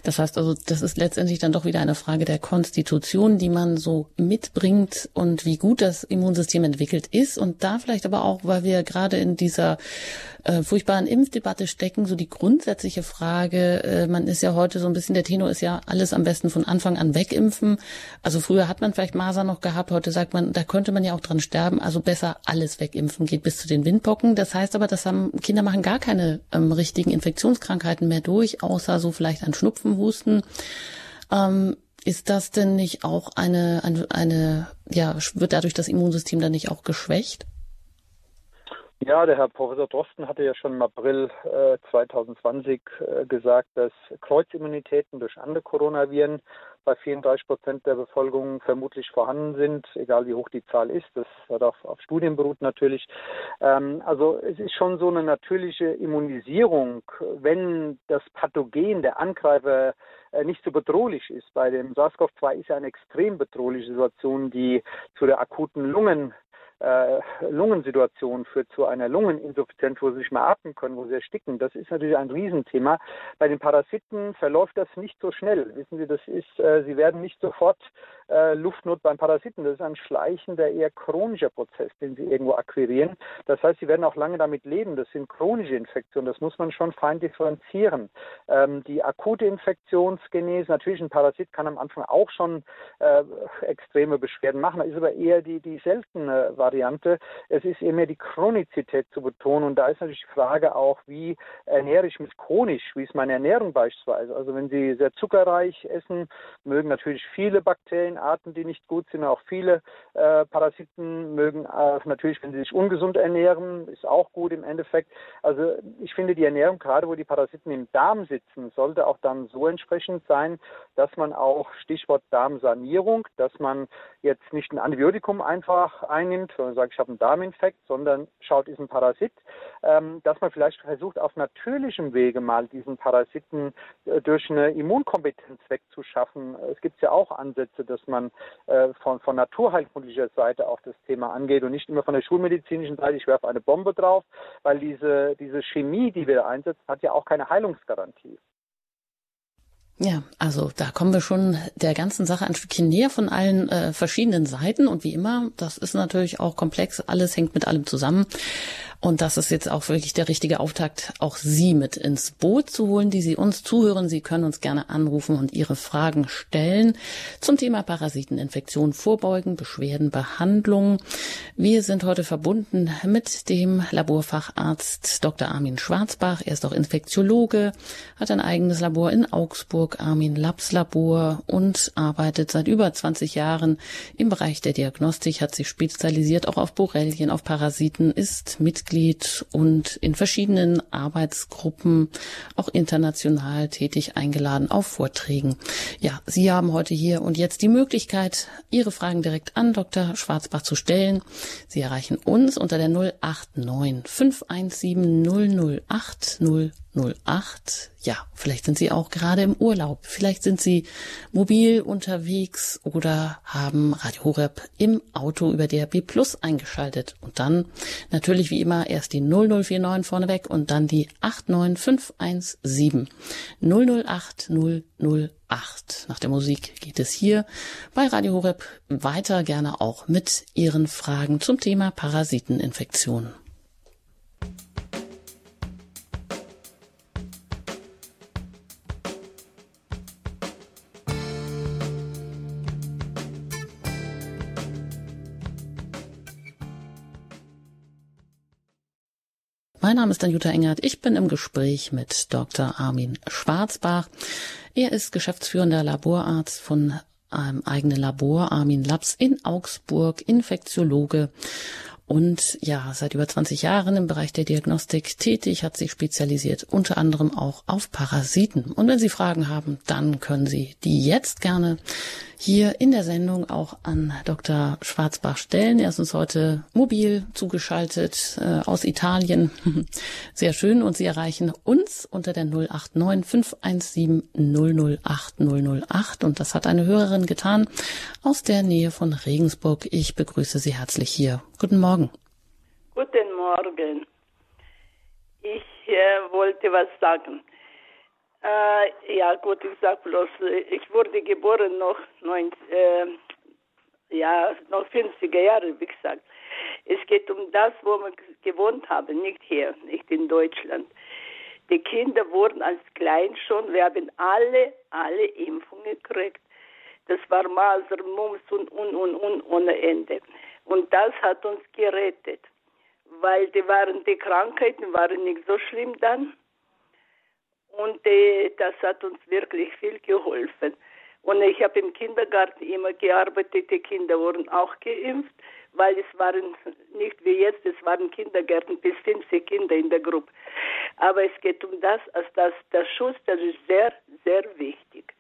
Das heißt also, das ist letztendlich dann doch wieder eine Frage der Konstitution, die man so mitbringt und wie gut das Immunsystem entwickelt ist. Und da vielleicht aber auch, weil wir gerade in dieser äh, furchtbaren Impfdebatte stecken, so die grundsätzliche Frage, äh, man ist ja heute so ein bisschen, der Tenor ist ja alles am besten von Anfang an wegimpfen. Also früher hat man vielleicht Masern noch gehabt, heute sagt man, da könnte man ja auch dran sterben, also besser alles wegimpfen, geht bis zu den Windpocken. Das heißt aber, das haben, Kinder machen gar keine ähm, richtigen Infektionskrankheiten mehr durch, außer so vielleicht ein Schnupfen, Husten. Ähm, ist das denn nicht auch eine, eine, eine, ja, wird dadurch das Immunsystem dann nicht auch geschwächt? Ja, der Herr Professor Drosten hatte ja schon im April äh, 2020 äh, gesagt, dass Kreuzimmunitäten durch andere Coronaviren bei 34 Prozent der Bevölkerung vermutlich vorhanden sind, egal wie hoch die Zahl ist. Das hat auch auf Studien beruht natürlich. Ähm, also es ist schon so eine natürliche Immunisierung, wenn das Pathogen, der Angreifer, äh, nicht so bedrohlich ist. Bei dem SARS-CoV-2 ist ja eine extrem bedrohliche Situation, die zu der akuten Lungen äh, Lungensituation führt zu einer Lungeninsuffizienz, wo sie nicht mehr atmen können, wo sie ersticken. Das ist natürlich ein Riesenthema. Bei den Parasiten verläuft das nicht so schnell. Wissen Sie, das ist, äh, sie werden nicht sofort äh, Luftnot beim Parasiten. Das ist ein schleichender, eher chronischer Prozess, den sie irgendwo akquirieren. Das heißt, sie werden auch lange damit leben. Das sind chronische Infektionen. Das muss man schon fein differenzieren. Ähm, die akute Infektionsgenese, natürlich ein Parasit kann am Anfang auch schon äh, extreme Beschwerden machen. Das ist aber eher die, die seltene Variante. Es ist eher mehr die Chronizität zu betonen. Und da ist natürlich die Frage auch, wie ernähre ich mich chronisch? Wie ist meine Ernährung beispielsweise? Also wenn Sie sehr zuckerreich essen, mögen natürlich viele Bakterien Bakterienarten, die nicht gut sind. Auch viele äh, Parasiten mögen äh, natürlich, wenn sie sich ungesund ernähren, ist auch gut im Endeffekt. Also ich finde die Ernährung, gerade wo die Parasiten im Darm sitzen, sollte auch dann so entsprechend sein, dass man auch Stichwort Darmsanierung, dass man jetzt nicht ein Antibiotikum einfach einnimmt, wenn man sagt, ich habe einen Darminfekt, sondern schaut, ist ein Parasit, ähm, dass man vielleicht versucht, auf natürlichem Wege mal diesen Parasiten äh, durch eine Immunkompetenz wegzuschaffen. Es gibt ja auch Ansätze, dass man äh, von, von naturheilkundlicher Seite auch das Thema angeht und nicht immer von der schulmedizinischen Seite, ich werfe eine Bombe drauf, weil diese, diese Chemie, die wir einsetzen, hat ja auch keine Heilungsgarantie. Ja, also da kommen wir schon der ganzen Sache ein Stückchen näher von allen äh, verschiedenen Seiten. Und wie immer, das ist natürlich auch komplex, alles hängt mit allem zusammen. Und das ist jetzt auch wirklich der richtige Auftakt, auch Sie mit ins Boot zu holen, die Sie uns zuhören. Sie können uns gerne anrufen und Ihre Fragen stellen zum Thema Parasiteninfektion vorbeugen, Beschwerden, Behandlung. Wir sind heute verbunden mit dem Laborfacharzt Dr. Armin Schwarzbach. Er ist auch Infektiologe, hat ein eigenes Labor in Augsburg, Armin Labs Labor und arbeitet seit über 20 Jahren im Bereich der Diagnostik, hat sich spezialisiert auch auf Borrelien, auf Parasiten, ist Mitglied Mitglied und in verschiedenen Arbeitsgruppen auch international tätig eingeladen auf Vorträgen. Ja, Sie haben heute hier und jetzt die Möglichkeit, Ihre Fragen direkt an Dr. Schwarzbach zu stellen. Sie erreichen uns unter der 089 517 008 08. Ja, vielleicht sind Sie auch gerade im Urlaub. Vielleicht sind Sie mobil unterwegs oder haben Radio Horeb im Auto über DRB Plus eingeschaltet. Und dann natürlich wie immer erst die 0049 vorneweg und dann die 89517 008 008. Nach der Musik geht es hier bei Radio Horeb weiter gerne auch mit Ihren Fragen zum Thema Parasiteninfektionen. Mein Name ist Jutta Engert. Ich bin im Gespräch mit Dr. Armin Schwarzbach. Er ist geschäftsführender Laborarzt von einem eigenen Labor Armin Labs in Augsburg, Infektiologe und ja, seit über 20 Jahren im Bereich der Diagnostik tätig, hat sich spezialisiert unter anderem auch auf Parasiten. Und wenn Sie Fragen haben, dann können Sie die jetzt gerne hier in der Sendung auch an Dr. Schwarzbach stellen. Er ist uns heute mobil zugeschaltet äh, aus Italien. Sehr schön. Und Sie erreichen uns unter der 089 517 008 008. Und das hat eine Hörerin getan aus der Nähe von Regensburg. Ich begrüße Sie herzlich hier. Guten Morgen. Guten Morgen. Ich äh, wollte was sagen. Äh, ja, gut, ich sag bloß, ich wurde geboren noch 19, äh, ja, noch 50er Jahre, wie gesagt. Es geht um das, wo wir gewohnt haben, nicht hier, nicht in Deutschland. Die Kinder wurden als klein schon, wir haben alle, alle Impfungen gekriegt. Das war Masern, Mumps und, und, und, und ohne Ende. Und das hat uns gerettet, weil die waren, die Krankheiten waren nicht so schlimm dann und äh, das hat uns wirklich viel geholfen. Und ich habe im Kindergarten immer gearbeitet, die Kinder wurden auch geimpft, weil es waren nicht wie jetzt, es waren Kindergärten bis 50 Kinder in der Gruppe. Aber es geht um das, als das, der Schutz, das ist sehr, sehr wichtig.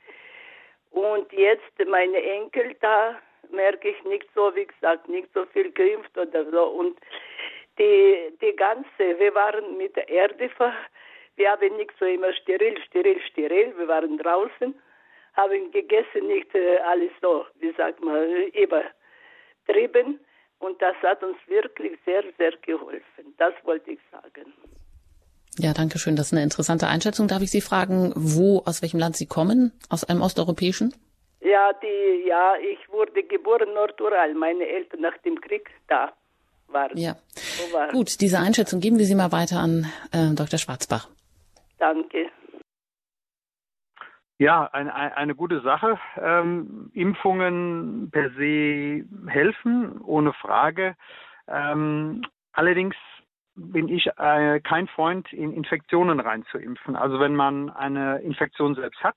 Und jetzt meine Enkel, da merke ich nicht so, wie gesagt, nicht so viel geimpft oder so. Und die, die ganze, wir waren mit der Erde wir haben nicht so immer steril, steril, steril. Wir waren draußen, haben gegessen, nicht äh, alles so, wie sagt man, übertrieben. Und das hat uns wirklich sehr, sehr geholfen. Das wollte ich sagen. Ja, danke schön. Das ist eine interessante Einschätzung. Darf ich Sie fragen, wo, aus welchem Land Sie kommen? Aus einem osteuropäischen? Ja, die, ja, ich wurde geboren Nordural. Meine Eltern nach dem Krieg da waren. Ja. Waren. Gut, diese Einschätzung geben wir Sie mal weiter an äh, Dr. Schwarzbach. Danke. Ja, eine, eine gute Sache. Ähm, Impfungen per se helfen, ohne Frage. Ähm, allerdings bin ich äh, kein Freund, in Infektionen reinzuimpfen. Also wenn man eine Infektion selbst hat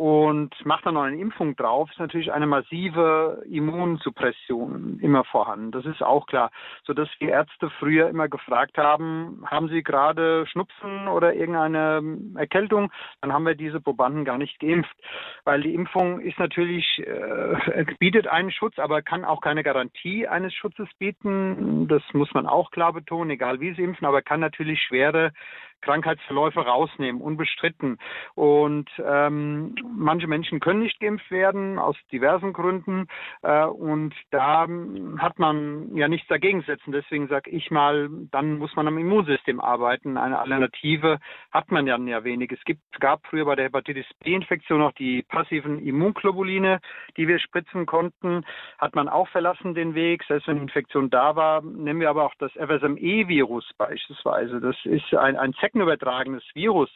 und macht dann noch eine Impfung drauf, ist natürlich eine massive Immunsuppression immer vorhanden. Das ist auch klar, so dass wir Ärzte früher immer gefragt haben, haben Sie gerade Schnupfen oder irgendeine Erkältung? Dann haben wir diese Probanden gar nicht geimpft, weil die Impfung ist natürlich äh, bietet einen Schutz, aber kann auch keine Garantie eines Schutzes bieten. Das muss man auch klar betonen, egal wie Sie impfen, aber kann natürlich schwere Krankheitsverläufe rausnehmen, unbestritten. Und ähm, manche Menschen können nicht geimpft werden aus diversen Gründen. Äh, und da hat man ja nichts dagegen setzen. Deswegen sage ich mal, dann muss man am Immunsystem arbeiten. Eine Alternative hat man dann ja wenig. Es gibt, gab früher bei der Hepatitis B-Infektion noch die passiven Immunglobuline, die wir spritzen konnten. Hat man auch verlassen den Weg. Selbst wenn die Infektion da war, nehmen wir aber auch das FSME-Virus beispielsweise. Das ist ein, ein infektenübertragendes Virus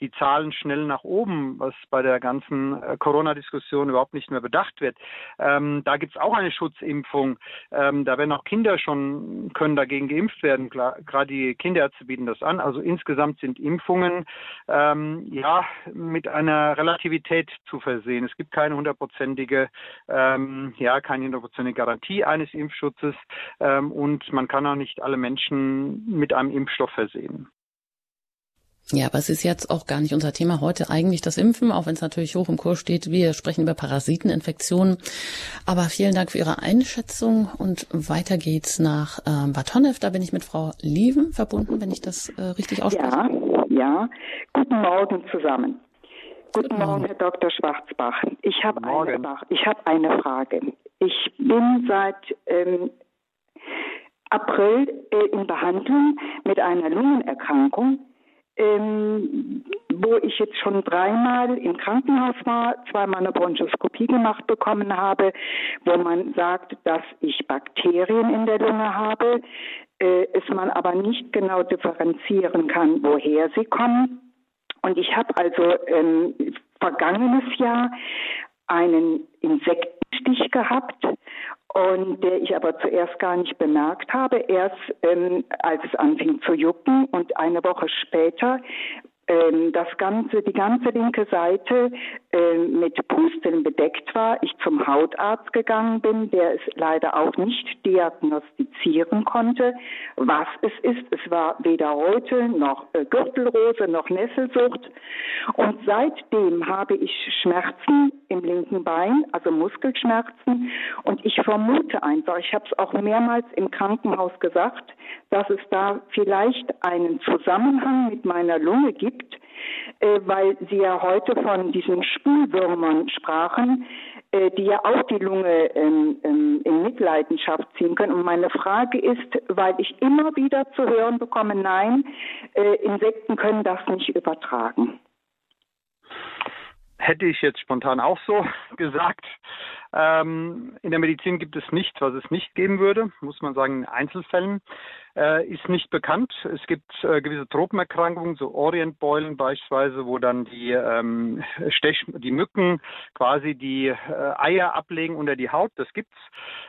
die Zahlen schnell nach oben, was bei der ganzen äh, Corona-Diskussion überhaupt nicht mehr bedacht wird. Ähm, da gibt es auch eine Schutzimpfung. Ähm, da werden auch Kinder schon, können dagegen geimpft werden. Gerade die Kinderärzte bieten das an. Also insgesamt sind Impfungen ähm, ja mit einer Relativität zu versehen. Es gibt keine hundertprozentige, ähm, ja, keine hundertprozentige Garantie eines Impfschutzes ähm, und man kann auch nicht alle Menschen mit einem Impfstoff versehen. Ja, aber es ist jetzt auch gar nicht unser Thema heute eigentlich das Impfen, auch wenn es natürlich hoch im Kurs steht. Wir sprechen über Parasiteninfektionen. Aber vielen Dank für Ihre Einschätzung und weiter geht's nach äh, Bad Honnef. Da bin ich mit Frau Lieven verbunden, wenn ich das äh, richtig ausspreche. Ja, ja. Guten Morgen zusammen. Guten, Guten Morgen, Herr Dr. Schwarzbach. Ich habe eine, ich hab eine Frage. Ich bin seit ähm, April äh, in Behandlung mit einer Lungenerkrankung ähm, wo ich jetzt schon dreimal im Krankenhaus war, zweimal eine Bronchoskopie gemacht bekommen habe, wo man sagt, dass ich Bakterien in der Lunge habe, äh, es man aber nicht genau differenzieren kann, woher sie kommen. Und ich habe also ähm, vergangenes Jahr einen Insektenstich gehabt und der ich aber zuerst gar nicht bemerkt habe, erst ähm, als es anfing zu jucken und eine Woche später das ganze, die ganze linke Seite äh, mit Pusteln bedeckt war, ich zum Hautarzt gegangen bin, der es leider auch nicht diagnostizieren konnte, was es ist. Es war weder Röte noch äh, Gürtelrose noch Nesselsucht. Und seitdem habe ich Schmerzen im linken Bein, also Muskelschmerzen. Und ich vermute einfach, ich habe es auch mehrmals im Krankenhaus gesagt, dass es da vielleicht einen Zusammenhang mit meiner Lunge gibt, äh, weil Sie ja heute von diesen Spülwürmern sprachen, äh, die ja auch die Lunge ähm, ähm, in Mitleidenschaft ziehen können. Und meine Frage ist, weil ich immer wieder zu hören bekomme, nein, äh, Insekten können das nicht übertragen. Hätte ich jetzt spontan auch so gesagt. Ähm, in der Medizin gibt es nichts, was es nicht geben würde, muss man sagen, in Einzelfällen. Äh, ist nicht bekannt. Es gibt äh, gewisse Tropenerkrankungen, so Orientbeulen beispielsweise, wo dann die, ähm, Stech die Mücken quasi die äh, Eier ablegen unter die Haut. Das gibt's.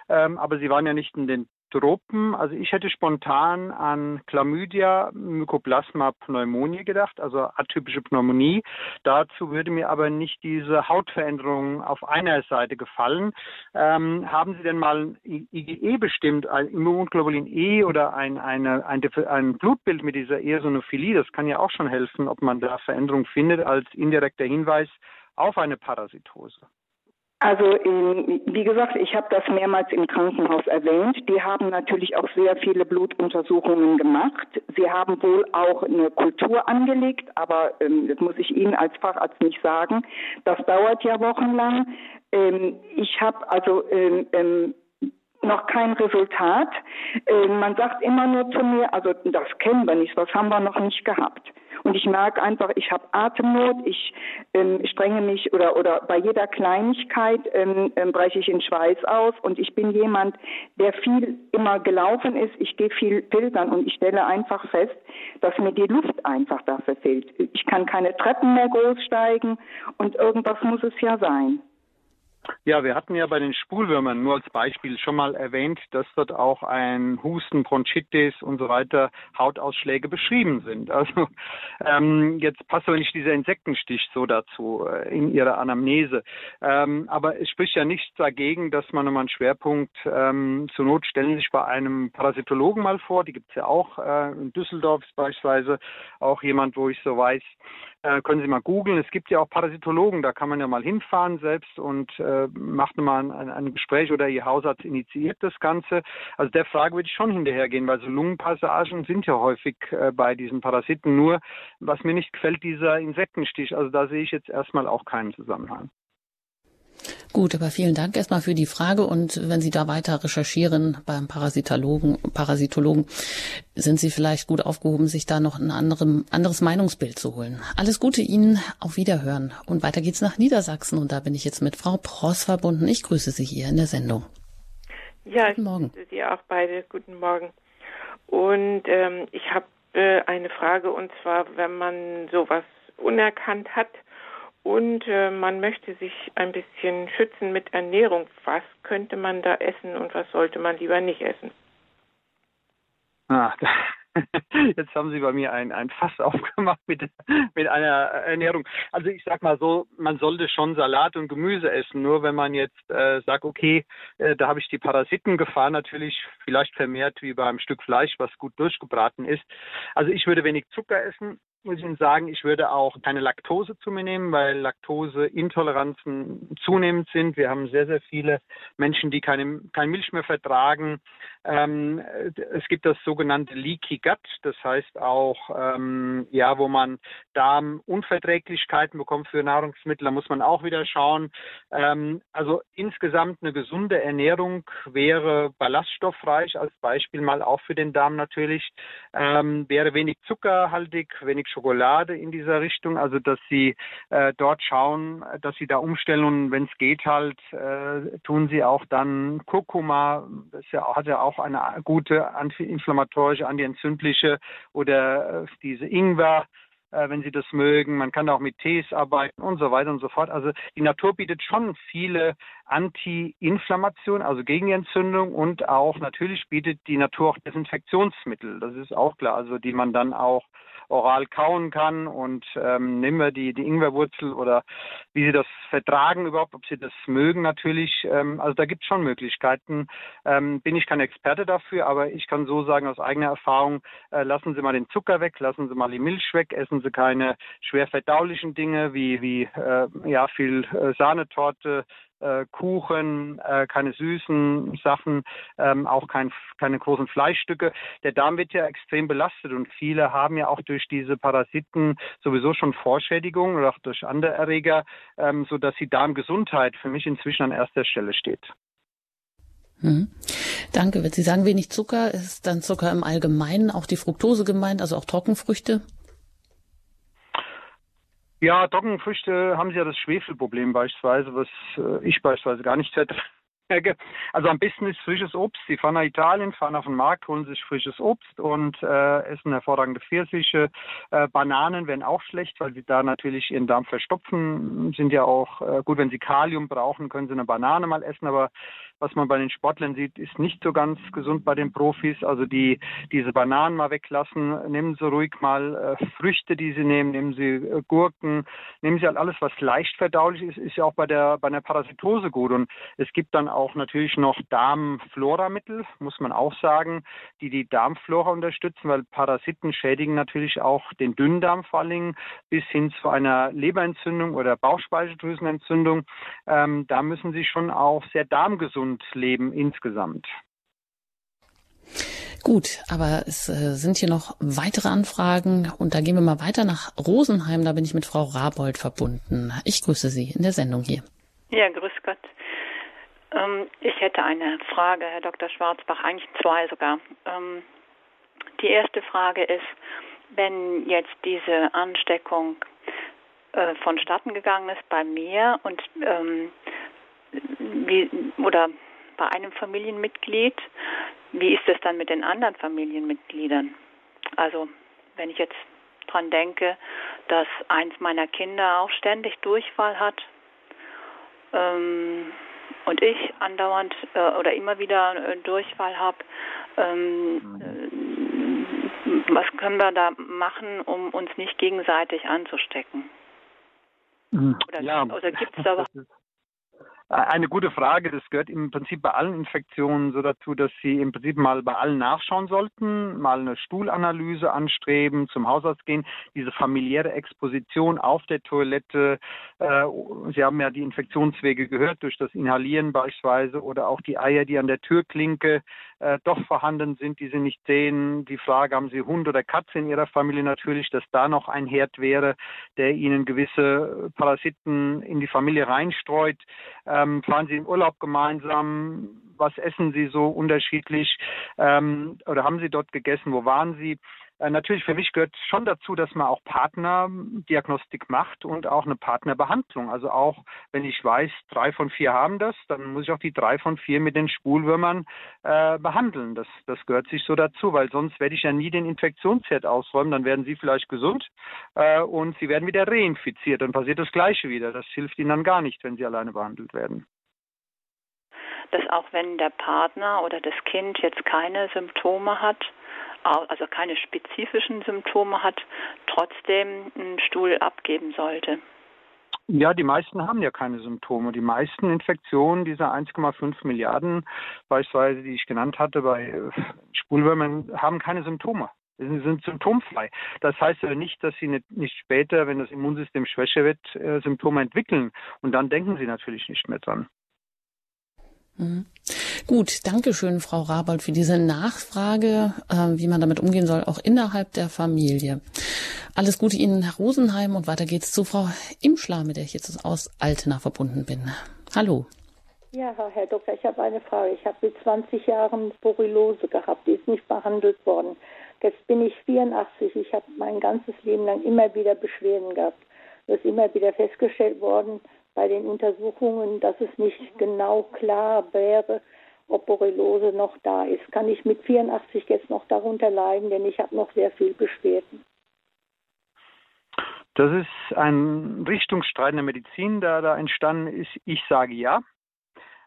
Ähm, aber sie waren ja nicht in den Tropen, also ich hätte spontan an Chlamydia, Mycoplasma pneumoniae gedacht, also atypische Pneumonie. Dazu würde mir aber nicht diese Hautveränderung auf einer Seite gefallen. Ähm, haben Sie denn mal IgE bestimmt, ein Immunglobulin E oder ein, eine, ein, ein Blutbild mit dieser Eosinophilie? Das kann ja auch schon helfen, ob man da Veränderungen findet als indirekter Hinweis auf eine Parasitose. Also wie gesagt, ich habe das mehrmals im Krankenhaus erwähnt. Die haben natürlich auch sehr viele Blutuntersuchungen gemacht. Sie haben wohl auch eine Kultur angelegt, aber ähm, das muss ich Ihnen als Facharzt nicht sagen. Das dauert ja wochenlang. Ähm, ich habe also ähm, noch kein Resultat. Äh, man sagt immer nur zu mir, also das kennen wir nicht, was haben wir noch nicht gehabt. Und ich merke einfach, ich habe Atemnot, ich ähm, strenge mich oder, oder bei jeder Kleinigkeit ähm, ähm, breche ich in Schweiß aus und ich bin jemand, der viel immer gelaufen ist. Ich gehe viel pilgern und ich stelle einfach fest, dass mir die Luft einfach dafür fehlt. Ich kann keine Treppen mehr groß steigen und irgendwas muss es ja sein. Ja, wir hatten ja bei den Spulwürmern nur als Beispiel schon mal erwähnt, dass dort auch ein Husten, Bronchitis und so weiter, Hautausschläge beschrieben sind. Also ähm, jetzt passt aber nicht dieser Insektenstich so dazu äh, in ihrer Anamnese. Ähm, aber es spricht ja nichts dagegen, dass man nochmal einen Schwerpunkt ähm, zur Not stellen sich bei einem Parasitologen mal vor. Die gibt es ja auch äh, in Düsseldorf beispielsweise auch jemand, wo ich so weiß, äh, können Sie mal googeln. Es gibt ja auch Parasitologen, da kann man ja mal hinfahren selbst und äh, macht mal ein, ein, Gespräch oder Ihr Hausarzt initiiert das Ganze. Also der Frage würde ich schon hinterhergehen, weil so Lungenpassagen sind ja häufig äh, bei diesen Parasiten. Nur, was mir nicht gefällt, dieser Insektenstich. Also da sehe ich jetzt erstmal auch keinen Zusammenhang. Gut, aber vielen Dank erstmal für die Frage und wenn Sie da weiter recherchieren beim Parasitologen, Parasitologen, sind Sie vielleicht gut aufgehoben, sich da noch ein anderem, anderes Meinungsbild zu holen. Alles Gute Ihnen, auf Wiederhören und weiter geht's nach Niedersachsen und da bin ich jetzt mit Frau Pross verbunden. Ich grüße Sie hier in der Sendung. Ja, guten Morgen. ich grüße Sie auch beide. Guten Morgen. Und ähm, ich habe äh, eine Frage und zwar, wenn man sowas unerkannt hat, und äh, man möchte sich ein bisschen schützen mit Ernährung. Was könnte man da essen und was sollte man lieber nicht essen? Ah, jetzt haben Sie bei mir ein, ein Fass aufgemacht mit, mit einer Ernährung. Also ich sag mal so, man sollte schon Salat und Gemüse essen. Nur wenn man jetzt äh, sagt, okay, äh, da habe ich die Parasitengefahr natürlich vielleicht vermehrt wie beim Stück Fleisch, was gut durchgebraten ist. Also ich würde wenig Zucker essen, muss ich Ihnen sagen, ich würde auch keine Laktose zu mir nehmen, weil Laktoseintoleranzen zunehmend sind. Wir haben sehr, sehr viele Menschen, die keine, keine Milch mehr vertragen. Ähm, es gibt das sogenannte Leaky Gut, das heißt auch, ähm, ja, wo man Darmunverträglichkeiten bekommt für Nahrungsmittel. Da muss man auch wieder schauen. Ähm, also insgesamt eine gesunde Ernährung wäre ballaststoffreich, als Beispiel mal auch für den Darm natürlich, ähm, wäre wenig zuckerhaltig, wenig Schokolade in dieser Richtung, also dass sie äh, dort schauen, dass sie da umstellen und wenn es geht halt, äh, tun sie auch dann Kurkuma, das ja, hat ja auch eine gute antiinflammatorische, antientzündliche oder äh, diese Ingwer äh, wenn Sie das mögen. Man kann auch mit Tees arbeiten und so weiter und so fort. Also die Natur bietet schon viele Anti-Inflammation, also Gegenentzündung und auch natürlich bietet die Natur auch Desinfektionsmittel. Das ist auch klar, also die man dann auch oral kauen kann und ähm, nehmen wir die, die Ingwerwurzel oder wie sie das vertragen überhaupt, ob sie das mögen natürlich. Ähm, also da gibt es schon Möglichkeiten. Ähm, bin ich kein Experte dafür, aber ich kann so sagen aus eigener Erfahrung, äh, lassen Sie mal den Zucker weg, lassen Sie mal die Milch weg, essen Sie keine schwer verdaulichen Dinge wie, wie äh, ja, viel äh, Sahnetorte, äh, Kuchen, äh, keine süßen Sachen, ähm, auch kein, keine großen Fleischstücke. Der Darm wird ja extrem belastet und viele haben ja auch durch diese Parasiten sowieso schon Vorschädigungen oder auch durch andere Erreger, ähm, sodass die Darmgesundheit für mich inzwischen an erster Stelle steht. Mhm. Danke. Wenn Sie sagen wenig Zucker, ist dann Zucker im Allgemeinen auch die Fructose gemeint, also auch Trockenfrüchte? Ja, Trockenfrüchte haben sie ja das Schwefelproblem beispielsweise, was äh, ich beispielsweise gar nicht hätte. Also am besten ist frisches Obst. Sie fahren nach Italien, fahren auf den Markt, holen sich frisches Obst und äh, essen hervorragende Pfirsiche. Äh, Bananen werden auch schlecht, weil sie da natürlich ihren Darm verstopfen. Sind ja auch äh, gut, wenn sie Kalium brauchen, können sie eine Banane mal essen, aber was man bei den Sportlern sieht, ist nicht so ganz gesund bei den Profis. Also die diese Bananen mal weglassen, nehmen Sie ruhig mal äh, Früchte, die Sie nehmen, nehmen Sie äh, Gurken, nehmen Sie halt alles, was leicht verdaulich ist, ist ja auch bei der bei einer Parasitose gut. Und es gibt dann auch natürlich noch Darmfloramittel, muss man auch sagen, die die Darmflora unterstützen, weil Parasiten schädigen natürlich auch den Dünndarm vor allen Dingen bis hin zu einer Leberentzündung oder Bauchspeicheldrüsenentzündung. Ähm, da müssen Sie schon auch sehr darmgesund und Leben insgesamt. Gut, aber es äh, sind hier noch weitere Anfragen und da gehen wir mal weiter nach Rosenheim. Da bin ich mit Frau Rabold verbunden. Ich grüße Sie in der Sendung hier. Ja, grüß Gott. Ähm, ich hätte eine Frage, Herr Dr. Schwarzbach, eigentlich zwei sogar. Ähm, die erste Frage ist, wenn jetzt diese Ansteckung äh, vonstatten gegangen ist bei mir und ähm, wie, oder bei einem Familienmitglied, wie ist es dann mit den anderen Familienmitgliedern? Also, wenn ich jetzt dran denke, dass eins meiner Kinder auch ständig Durchfall hat, ähm, und ich andauernd äh, oder immer wieder äh, Durchfall habe, ähm, mhm. äh, was können wir da machen, um uns nicht gegenseitig anzustecken? Mhm. Oder, ja, oder gibt es da was? Eine gute Frage. Das gehört im Prinzip bei allen Infektionen so dazu, dass Sie im Prinzip mal bei allen nachschauen sollten, mal eine Stuhlanalyse anstreben, zum Hausarzt gehen. Diese familiäre Exposition auf der Toilette. Äh, Sie haben ja die Infektionswege gehört durch das Inhalieren beispielsweise oder auch die Eier, die an der Türklinke äh, doch vorhanden sind, die Sie nicht sehen. Die Frage, haben Sie Hund oder Katze in Ihrer Familie natürlich, dass da noch ein Herd wäre, der Ihnen gewisse Parasiten in die Familie reinstreut. Äh, ähm, fahren Sie im Urlaub gemeinsam? Was essen Sie so unterschiedlich? Ähm, oder haben Sie dort gegessen? Wo waren Sie? Äh, natürlich für mich gehört schon dazu, dass man auch Partnerdiagnostik macht und auch eine Partnerbehandlung. Also auch wenn ich weiß, drei von vier haben das, dann muss ich auch die drei von vier mit den Spulwürmern äh, behandeln. Das, das gehört sich so dazu, weil sonst werde ich ja nie den Infektionsherd ausräumen. Dann werden sie vielleicht gesund äh, und sie werden wieder reinfiziert. Dann passiert das Gleiche wieder. Das hilft ihnen dann gar nicht, wenn sie alleine behandelt werden dass auch wenn der Partner oder das Kind jetzt keine Symptome hat, also keine spezifischen Symptome hat, trotzdem einen Stuhl abgeben sollte. Ja, die meisten haben ja keine Symptome. Die meisten Infektionen dieser 1,5 Milliarden, beispielsweise, die ich genannt hatte, bei äh, Spulwürmern, haben keine Symptome. Sie sind symptomfrei. Das heißt ja nicht, dass sie nicht, nicht später, wenn das Immunsystem schwächer wird, äh, Symptome entwickeln. Und dann denken sie natürlich nicht mehr dran. Mhm. Gut, danke schön, Frau Rabold, für diese Nachfrage, äh, wie man damit umgehen soll, auch innerhalb der Familie. Alles Gute Ihnen, Herr Rosenheim, und weiter geht's zu Frau Imschler, mit der ich jetzt aus Altena verbunden bin. Hallo. Ja, Herr Doktor, ich habe eine Frage. Ich habe mit 20 Jahren Borreliose gehabt, die ist nicht behandelt worden. Jetzt bin ich 84. Ich habe mein ganzes Leben lang immer wieder Beschwerden gehabt. Es ist immer wieder festgestellt worden, bei den Untersuchungen, dass es nicht genau klar wäre, ob Borreliose noch da ist. Kann ich mit 84 jetzt noch darunter leiden, denn ich habe noch sehr viel Beschwerden. Das ist ein Richtungsstreit in der Medizin, der da entstanden ist. Ich sage ja,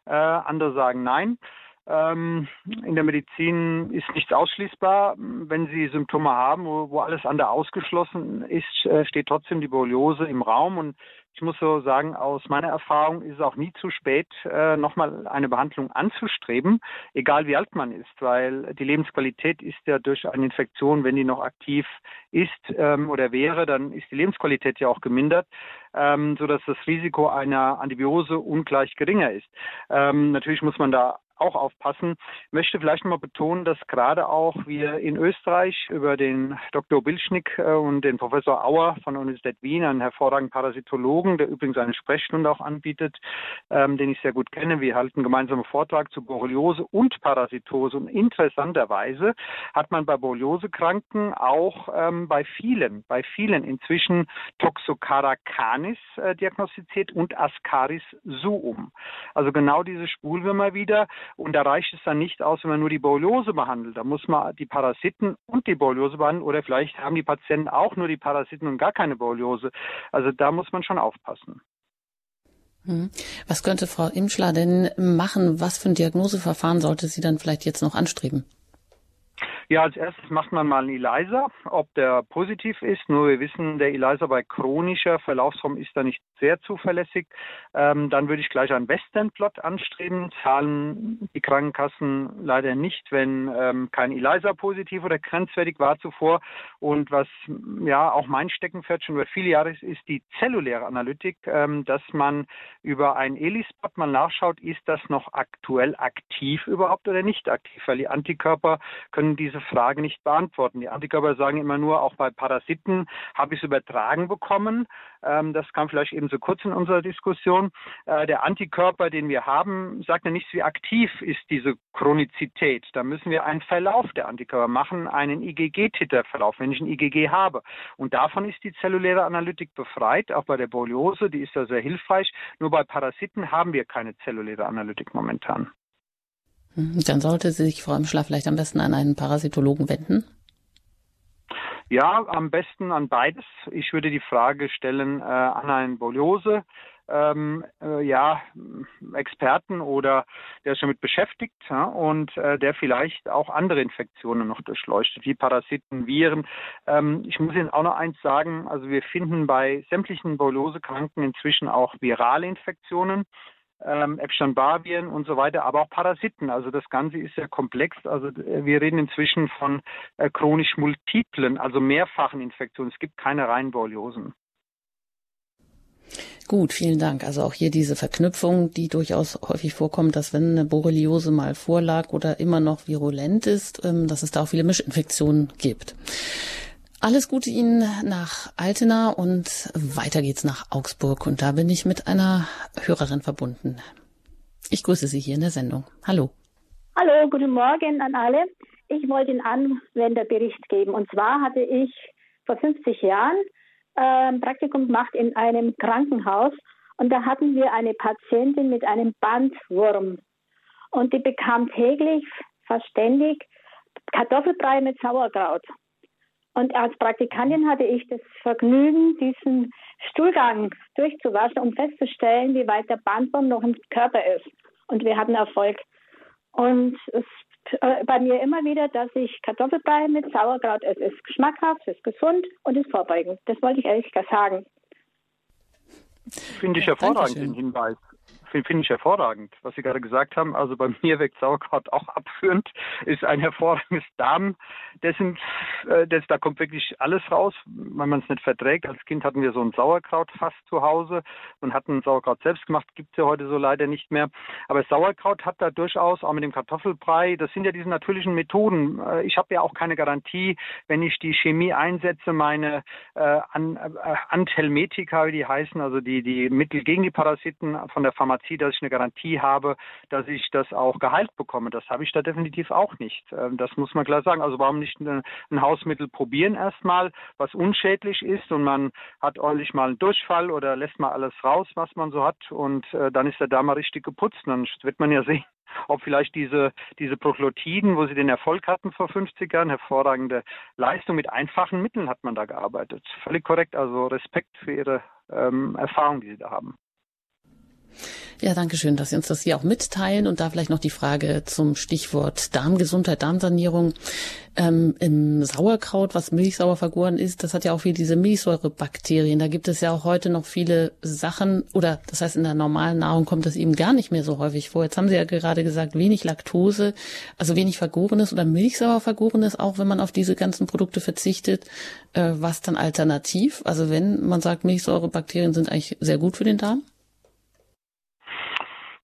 äh, andere sagen nein. Ähm, in der Medizin ist nichts ausschließbar. Wenn Sie Symptome haben, wo, wo alles andere ausgeschlossen ist, äh, steht trotzdem die Borreliose im Raum. Und ich muss so sagen, aus meiner Erfahrung ist es auch nie zu spät, äh, nochmal eine Behandlung anzustreben, egal wie alt man ist, weil die Lebensqualität ist ja durch eine Infektion, wenn die noch aktiv ist ähm, oder wäre, dann ist die Lebensqualität ja auch gemindert, ähm, sodass das Risiko einer Antibiose ungleich geringer ist. Ähm, natürlich muss man da auch aufpassen. Ich möchte vielleicht mal betonen, dass gerade auch wir in Österreich über den Dr. Bilschnick äh, und den Professor Auer von der Universität Wien, einen hervorragenden Parasitologen, der übrigens eine Sprechstunde auch anbietet, ähm, den ich sehr gut kenne. Wir halten gemeinsam Vortrag zu Borreliose und Parasitose. Und interessanterweise hat man bei Borreliose-Kranken auch ähm, bei vielen, bei vielen inzwischen Toxocara äh, diagnostiziert und Ascaris suum. Also genau diese Spulwürmer wieder. Und da reicht es dann nicht aus, wenn man nur die Borreliose behandelt. Da muss man die Parasiten und die Borreliose behandeln oder vielleicht haben die Patienten auch nur die Parasiten und gar keine Borreliose. Also da muss man schon aufpassen. Hm. Was könnte Frau Imschler denn machen? Was für ein Diagnoseverfahren sollte sie dann vielleicht jetzt noch anstreben? Ja, als erstes macht man mal einen ELISA, ob der positiv ist. Nur wir wissen, der ELISA bei chronischer Verlaufsform ist da nicht sehr zuverlässig. Ähm, dann würde ich gleich einen Western-Plot anstreben. Zahlen die Krankenkassen leider nicht, wenn ähm, kein ELISA positiv oder grenzwertig war zuvor. Und was ja auch mein Steckenpferd schon über viele Jahre ist, ist die zelluläre Analytik, ähm, dass man über einen ELISpot mal nachschaut, ist das noch aktuell aktiv überhaupt oder nicht aktiv, weil die Antikörper können diese Frage nicht beantworten. Die Antikörper sagen immer nur, auch bei Parasiten habe ich es übertragen bekommen. Ähm, das kam vielleicht eben zu kurz in unserer Diskussion. Äh, der Antikörper, den wir haben, sagt ja nichts, wie aktiv ist diese Chronizität. Da müssen wir einen Verlauf der Antikörper machen, einen IgG-Titerverlauf, wenn ich ein IgG habe. Und davon ist die zelluläre Analytik befreit, auch bei der Borreliose, die ist ja sehr hilfreich. Nur bei Parasiten haben wir keine zelluläre Analytik momentan. Hm, dann sollte sie sich Frau Imschler vielleicht am besten an einen Parasitologen wenden. Ja, am besten an beides. Ich würde die Frage stellen äh, an einen Borreliose ähm, äh, ja, Experten oder der ist damit beschäftigt ja, und äh, der vielleicht auch andere Infektionen noch durchleuchtet, wie Parasiten, Viren. Ähm, ich muss Ihnen auch noch eins sagen, also wir finden bei sämtlichen Borreliose-Kranken inzwischen auch virale Infektionen ähm, Epstein-Barr-Viren und so weiter, aber auch Parasiten. Also das Ganze ist sehr komplex. Also äh, wir reden inzwischen von äh, chronisch multiplen, also mehrfachen Infektionen. Es gibt keine reinen Borreliosen. Gut, vielen Dank. Also auch hier diese Verknüpfung, die durchaus häufig vorkommt, dass wenn eine Borreliose mal vorlag oder immer noch virulent ist, ähm, dass es da auch viele Mischinfektionen gibt. Alles Gute Ihnen nach Altena und weiter geht's nach Augsburg. Und da bin ich mit einer Hörerin verbunden. Ich grüße Sie hier in der Sendung. Hallo. Hallo, guten Morgen an alle. Ich wollte einen Anwenderbericht geben. Und zwar hatte ich vor 50 Jahren ein Praktikum gemacht in einem Krankenhaus. Und da hatten wir eine Patientin mit einem Bandwurm. Und die bekam täglich, fast ständig, Kartoffelbrei mit Sauerkraut. Und als Praktikantin hatte ich das Vergnügen, diesen Stuhlgang durchzuwaschen, um festzustellen, wie weit der Bandwurm noch im Körper ist. Und wir hatten Erfolg. Und es äh, bei mir immer wieder, dass ich Kartoffelbrei mit Sauerkraut esse. Es ist geschmackhaft, es ist gesund und ist vorbeugend. Das wollte ich ehrlich sagen. Finde ich hervorragend, den Hinweis finde ich hervorragend, was Sie gerade gesagt haben. Also bei mir wirkt Sauerkraut auch abführend, ist ein hervorragendes Darm. Das sind, äh, das, da kommt wirklich alles raus, wenn man es nicht verträgt. Als Kind hatten wir so ein Sauerkrautfass zu Hause und hatten Sauerkraut selbst gemacht, gibt es ja heute so leider nicht mehr. Aber Sauerkraut hat da durchaus, auch mit dem Kartoffelbrei, das sind ja diese natürlichen Methoden. Äh, ich habe ja auch keine Garantie, wenn ich die Chemie einsetze, meine äh, An, äh, Anthelmetika, wie die heißen, also die, die Mittel gegen die Parasiten von der Pharmazie Garantie, dass ich eine Garantie habe, dass ich das auch geheilt bekomme. Das habe ich da definitiv auch nicht. Ähm, das muss man klar sagen. Also warum nicht ein Hausmittel probieren erstmal, was unschädlich ist und man hat ordentlich mal einen Durchfall oder lässt mal alles raus, was man so hat und äh, dann ist der Darm mal richtig geputzt. Dann wird man ja sehen, ob vielleicht diese, diese Proglotiden, wo sie den Erfolg hatten vor 50 Jahren, hervorragende Leistung mit einfachen Mitteln hat man da gearbeitet. Völlig korrekt, also Respekt für Ihre ähm, Erfahrung, die Sie da haben. Ja, danke schön, dass Sie uns das hier auch mitteilen. Und da vielleicht noch die Frage zum Stichwort Darmgesundheit, Darmsanierung. Ähm, Im Sauerkraut, was milchsauer vergoren ist, das hat ja auch viel diese Milchsäurebakterien. Da gibt es ja auch heute noch viele Sachen, oder das heißt, in der normalen Nahrung kommt das eben gar nicht mehr so häufig vor. Jetzt haben Sie ja gerade gesagt, wenig Laktose, also wenig Vergorenes oder milchsauer Vergorenes, auch wenn man auf diese ganzen Produkte verzichtet. Äh, was dann alternativ? Also wenn man sagt, Milchsäurebakterien sind eigentlich sehr gut für den Darm?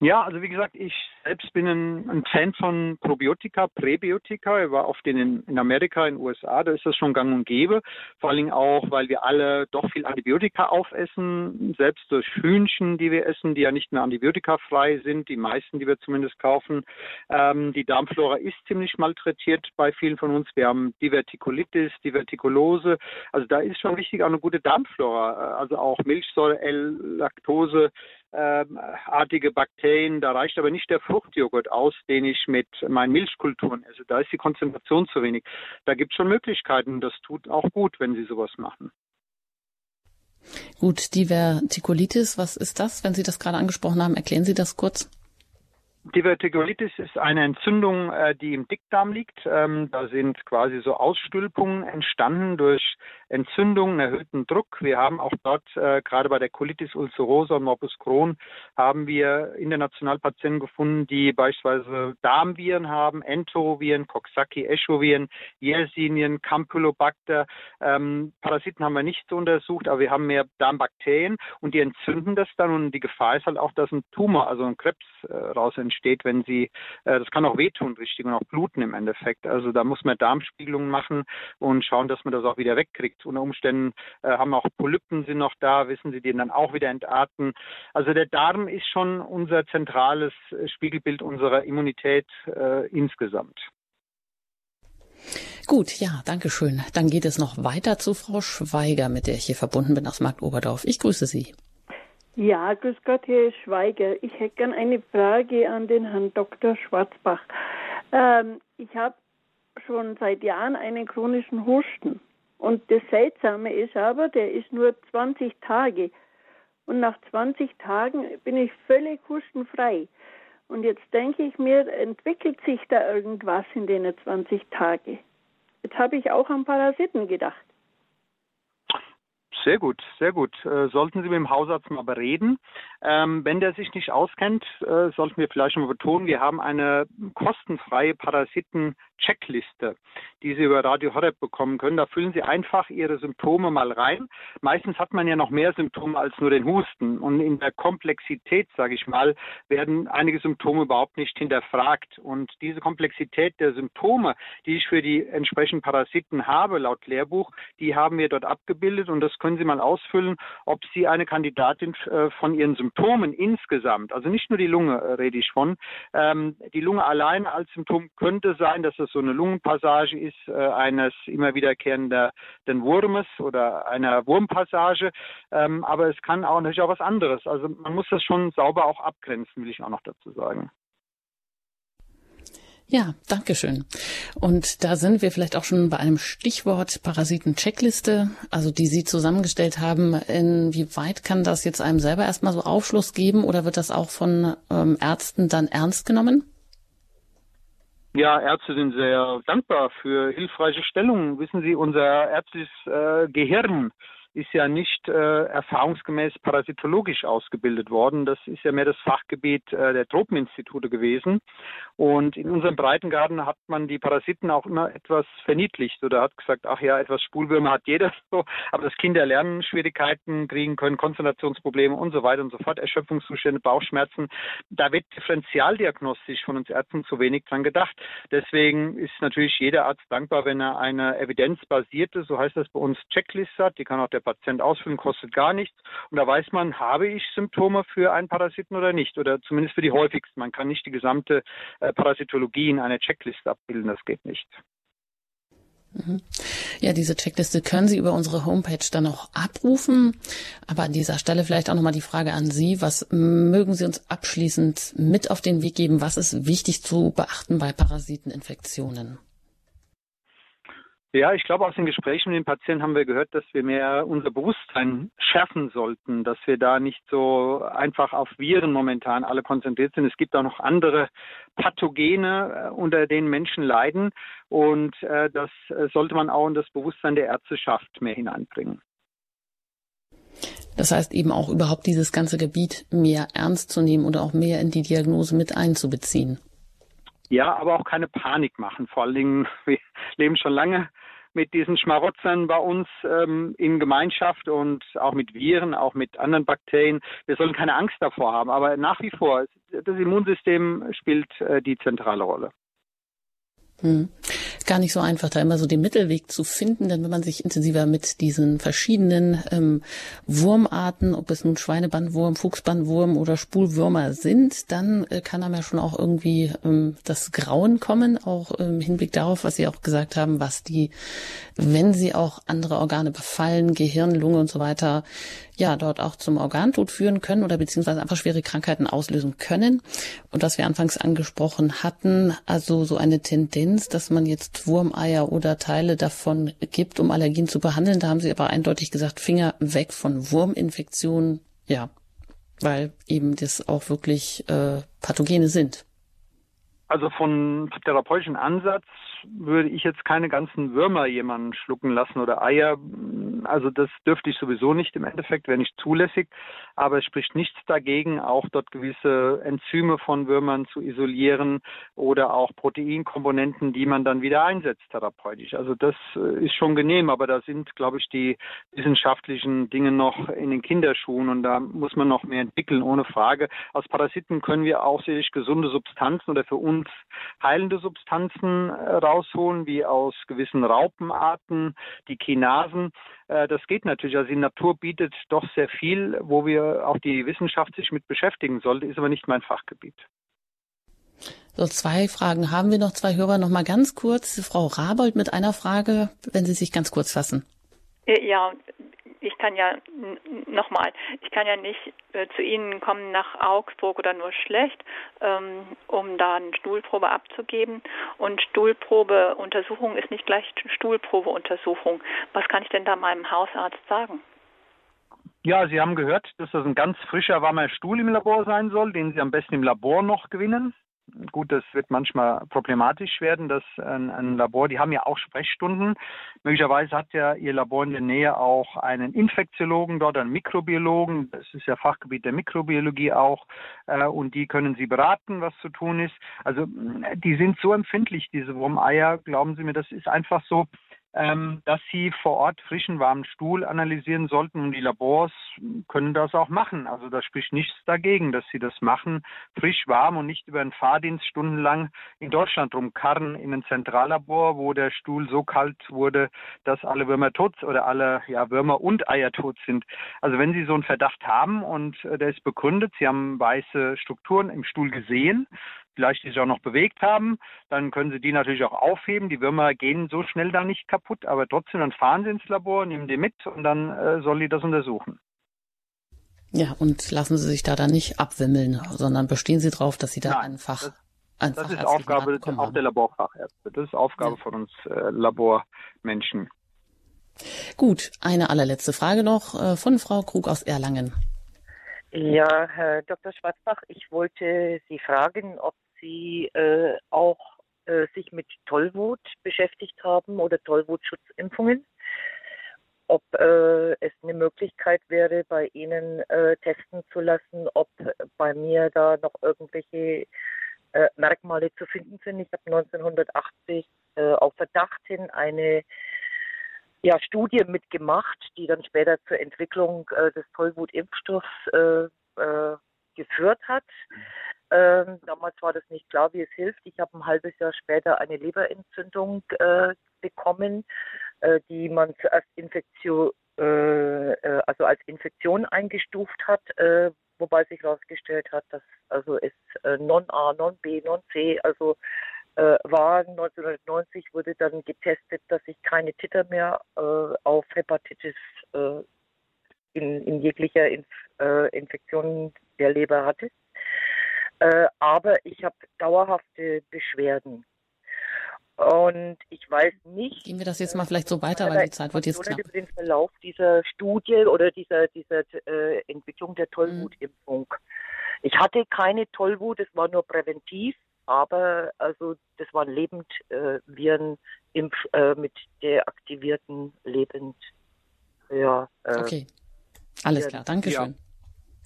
Ja, also wie gesagt, ich selbst bin ein, Fan von Probiotika, Präbiotika. Ich war oft in, in Amerika, in den USA, da ist das schon gang und gäbe. Vor allen Dingen auch, weil wir alle doch viel Antibiotika aufessen, selbst durch Hühnchen, die wir essen, die ja nicht mehr antibiotikafrei sind, die meisten, die wir zumindest kaufen. Ähm, die Darmflora ist ziemlich malträtiert bei vielen von uns. Wir haben Divertikulitis, Divertikulose. Also da ist schon wichtig auch eine gute Darmflora, also auch Milchsäure, L-Laktose, ähm, artige Bakterien. Da reicht aber nicht der Fruchtjoghurt aus, den ich mit meinen Milchkulturen esse. Da ist die Konzentration zu wenig. Da gibt es schon Möglichkeiten. Das tut auch gut, wenn Sie sowas machen. Gut, Divertikulitis, was ist das? Wenn Sie das gerade angesprochen haben, erklären Sie das kurz. Divertikulitis ist eine Entzündung, äh, die im Dickdarm liegt. Ähm, da sind quasi so Ausstülpungen entstanden durch Entzündungen, erhöhten Druck. Wir haben auch dort, äh, gerade bei der Colitis ulcerosa und Morbus Crohn, haben wir international Patienten gefunden, die beispielsweise Darmviren haben, Enteroviren, Coxsackie-Echoviren, Yersinien, Campylobacter. Ähm, Parasiten haben wir nicht so untersucht, aber wir haben mehr Darmbakterien und die entzünden das dann und die Gefahr ist halt auch, dass ein Tumor, also ein Krebs äh, raus entsteht, wenn sie, äh, das kann auch wehtun, richtig, und auch bluten im Endeffekt. Also da muss man Darmspiegelungen machen und schauen, dass man das auch wieder wegkriegt. Unter Umständen äh, haben auch Polypen sind noch da, wissen Sie, die dann auch wieder entarten. Also der Darm ist schon unser zentrales Spiegelbild unserer Immunität äh, insgesamt. Gut, ja, danke schön. Dann geht es noch weiter zu Frau Schweiger, mit der ich hier verbunden bin aus Markt Oberdorf. Ich grüße Sie. Ja, grüß Gott, Herr Schweiger. Ich hätte gerne eine Frage an den Herrn Dr. Schwarzbach. Ähm, ich habe schon seit Jahren einen chronischen Husten. Und das Seltsame ist aber, der ist nur 20 Tage. und nach 20 Tagen bin ich völlig hustenfrei. Und jetzt denke ich mir, entwickelt sich da irgendwas in den 20 Tagen. Jetzt habe ich auch an Parasiten gedacht. Sehr gut, sehr gut. Äh, sollten Sie mit dem Hausarzt mal bereden. Ähm, wenn der sich nicht auskennt, äh, sollten wir vielleicht mal betonen, wir haben eine kostenfreie Parasiten-Checkliste, die Sie über Radio Horeb bekommen können. Da füllen Sie einfach Ihre Symptome mal rein. Meistens hat man ja noch mehr Symptome als nur den Husten. Und in der Komplexität, sage ich mal, werden einige Symptome überhaupt nicht hinterfragt. Und diese Komplexität der Symptome, die ich für die entsprechenden Parasiten habe, laut Lehrbuch, die haben wir dort abgebildet und das können Sie mal ausfüllen, ob Sie eine Kandidatin äh, von Ihren Symptomen insgesamt, also nicht nur die Lunge äh, rede ich von, ähm, die Lunge allein als Symptom könnte sein, dass so eine Lungenpassage ist äh, eines immer wiederkehrenden Wurmes oder einer Wurmpassage, ähm, aber es kann auch natürlich auch was anderes. Also man muss das schon sauber auch abgrenzen, will ich auch noch dazu sagen. Ja, danke schön. Und da sind wir vielleicht auch schon bei einem Stichwort Parasiten-Checkliste, also die Sie zusammengestellt haben. Inwieweit kann das jetzt einem selber erstmal so Aufschluss geben oder wird das auch von ähm, Ärzten dann ernst genommen? Ja, Ärzte sind sehr dankbar für hilfreiche Stellungen. Wissen Sie, unser ärztliches äh, Gehirn ist ja nicht äh, erfahrungsgemäß parasitologisch ausgebildet worden. Das ist ja mehr das Fachgebiet äh, der Tropeninstitute gewesen. Und in unserem Breitengarten hat man die Parasiten auch immer etwas verniedlicht oder hat gesagt, ach ja, etwas Spulwürmer hat jeder so, aber dass Kinder Lernschwierigkeiten kriegen können, Konzentrationsprobleme und so weiter und so fort, Erschöpfungszustände, Bauchschmerzen. Da wird differentialdiagnostisch von uns Ärzten zu wenig dran gedacht. Deswegen ist natürlich jeder Arzt dankbar, wenn er eine evidenzbasierte, so heißt das bei uns, Checklist hat. Die kann auch der Patient ausfüllen, kostet gar nichts. Und da weiß man, habe ich Symptome für einen Parasiten oder nicht, oder zumindest für die häufigsten. Man kann nicht die gesamte äh, Parasitologie in einer Checkliste abbilden. Das geht nicht. Mhm. Ja, diese Checkliste können Sie über unsere Homepage dann auch abrufen. Aber an dieser Stelle vielleicht auch nochmal die Frage an Sie. Was mögen Sie uns abschließend mit auf den Weg geben? Was ist wichtig zu beachten bei Parasiteninfektionen? Ja, ich glaube, aus den Gesprächen mit den Patienten haben wir gehört, dass wir mehr unser Bewusstsein schärfen sollten, dass wir da nicht so einfach auf Viren momentan alle konzentriert sind. Es gibt auch noch andere Pathogene, äh, unter denen Menschen leiden. Und äh, das äh, sollte man auch in das Bewusstsein der Ärzteschaft mehr hineinbringen. Das heißt eben auch überhaupt dieses ganze Gebiet mehr ernst zu nehmen oder auch mehr in die Diagnose mit einzubeziehen. Ja, aber auch keine Panik machen. Vor allen Dingen, wir leben schon lange mit diesen Schmarotzern bei uns ähm, in Gemeinschaft und auch mit Viren, auch mit anderen Bakterien. Wir sollen keine Angst davor haben, aber nach wie vor, das Immunsystem spielt äh, die zentrale Rolle. Hm. Gar nicht so einfach, da immer so den Mittelweg zu finden, denn wenn man sich intensiver mit diesen verschiedenen ähm, Wurmarten, ob es nun Schweinebandwurm, Fuchsbandwurm oder Spulwürmer sind, dann äh, kann einem ja schon auch irgendwie ähm, das Grauen kommen, auch im Hinblick darauf, was Sie auch gesagt haben, was die, wenn sie auch andere Organe befallen, Gehirn, Lunge und so weiter, ja, dort auch zum Organtod führen können oder beziehungsweise einfach schwere Krankheiten auslösen können. Und was wir anfangs angesprochen hatten, also so eine Tendenz, dass man jetzt Wurmeier oder Teile davon gibt, um Allergien zu behandeln. Da haben Sie aber eindeutig gesagt, Finger weg von Wurminfektionen. Ja, weil eben das auch wirklich äh, Pathogene sind. Also von therapeutischen Ansatz würde ich jetzt keine ganzen Würmer jemanden schlucken lassen oder Eier. Also das dürfte ich sowieso nicht im Endeffekt, wäre nicht zulässig. Aber es spricht nichts dagegen, auch dort gewisse Enzyme von Würmern zu isolieren oder auch Proteinkomponenten, die man dann wieder einsetzt therapeutisch. Also das äh, ist schon genehm, aber da sind, glaube ich, die wissenschaftlichen Dinge noch in den Kinderschuhen und da muss man noch mehr entwickeln, ohne Frage. Aus Parasiten können wir auch sicherlich gesunde Substanzen oder für uns heilende Substanzen äh, rausholen, wie aus gewissen Raupenarten, die Kinasen. Äh, das geht natürlich. Also die Natur bietet doch sehr viel, wo wir auch die Wissenschaft sich mit beschäftigen sollte, ist aber nicht mein Fachgebiet. So, zwei Fragen haben wir noch, zwei Hörer noch mal ganz kurz. Frau Rabold mit einer Frage, wenn Sie sich ganz kurz fassen. Ja, ich kann ja nochmal, ich kann ja nicht äh, zu Ihnen kommen nach Augsburg oder nur schlecht, ähm, um da eine Stuhlprobe abzugeben. Und Stuhlprobeuntersuchung ist nicht gleich Stuhlprobeuntersuchung. Was kann ich denn da meinem Hausarzt sagen? Ja, Sie haben gehört, dass das ein ganz frischer, warmer Stuhl im Labor sein soll, den Sie am besten im Labor noch gewinnen gut, das wird manchmal problematisch werden, dass ein, ein, Labor, die haben ja auch Sprechstunden. Möglicherweise hat ja Ihr Labor in der Nähe auch einen Infektiologen dort, einen Mikrobiologen. Das ist ja Fachgebiet der Mikrobiologie auch. Äh, und die können Sie beraten, was zu tun ist. Also, die sind so empfindlich, diese Wurmeier. Glauben Sie mir, das ist einfach so ähm, dass sie vor Ort frischen, warmen Stuhl analysieren sollten und die Labors können das auch machen. Also da spricht nichts dagegen, dass sie das machen, frisch, warm und nicht über einen Fahrdienst stundenlang in Deutschland rumkarren in ein Zentrallabor, wo der Stuhl so kalt wurde, dass alle Würmer tot oder alle ja, Würmer und Eier tot sind. Also wenn Sie so einen Verdacht haben und äh, der ist begründet, Sie haben weiße Strukturen im Stuhl gesehen, vielleicht die sich auch noch bewegt haben, dann können Sie die natürlich auch aufheben. Die Würmer gehen so schnell da nicht kaputt, aber trotzdem, dann fahren Sie ins Labor, nehmen die mit und dann äh, soll die das untersuchen. Ja, und lassen Sie sich da dann nicht abwimmeln, sondern bestehen Sie darauf, dass Sie da Nein, einfach das, einfach das ist Aufgabe auch der Laborfachärzte. Das ist Aufgabe ja. von uns äh, Labormenschen. Gut, eine allerletzte Frage noch äh, von Frau Krug aus Erlangen. Ja, Herr Dr. Schwarzbach, ich wollte Sie fragen, ob Sie äh, auch äh, sich mit Tollwut beschäftigt haben oder Tollwutschutzimpfungen. Ob äh, es eine Möglichkeit wäre, bei Ihnen äh, testen zu lassen, ob bei mir da noch irgendwelche äh, Merkmale zu finden sind. Ich habe 1980 äh, auf Verdacht hin eine ja, Studie mitgemacht, die dann später zur Entwicklung des Tollwut-Impfstoffs geführt hat. Ähm, damals war das nicht klar, wie es hilft. Ich habe ein halbes Jahr später eine Leberentzündung äh, bekommen, äh, die man zuerst Infektion, äh, also als Infektion eingestuft hat, wobei sich herausgestellt hat, dass also es Non-A, Non-B, Non-C, also äh, war 1990 wurde dann getestet, dass ich keine Titter mehr äh, auf Hepatitis äh, in, in, jeglicher Inf äh, Infektion der Leber hatte. Äh, aber ich habe dauerhafte Beschwerden. Und ich weiß nicht. Gehen wir das jetzt mal vielleicht so weiter, weil die Zeit wird jetzt knapp. Über den Verlauf dieser Studie oder dieser, dieser äh, Entwicklung der Tollwutimpfung. Mhm. Ich hatte keine Tollwut, es war nur präventiv aber also das waren Lebendviren äh, äh, mit deaktivierten Lebend. Ja. Äh, okay. Alles klar, danke schön. Ja.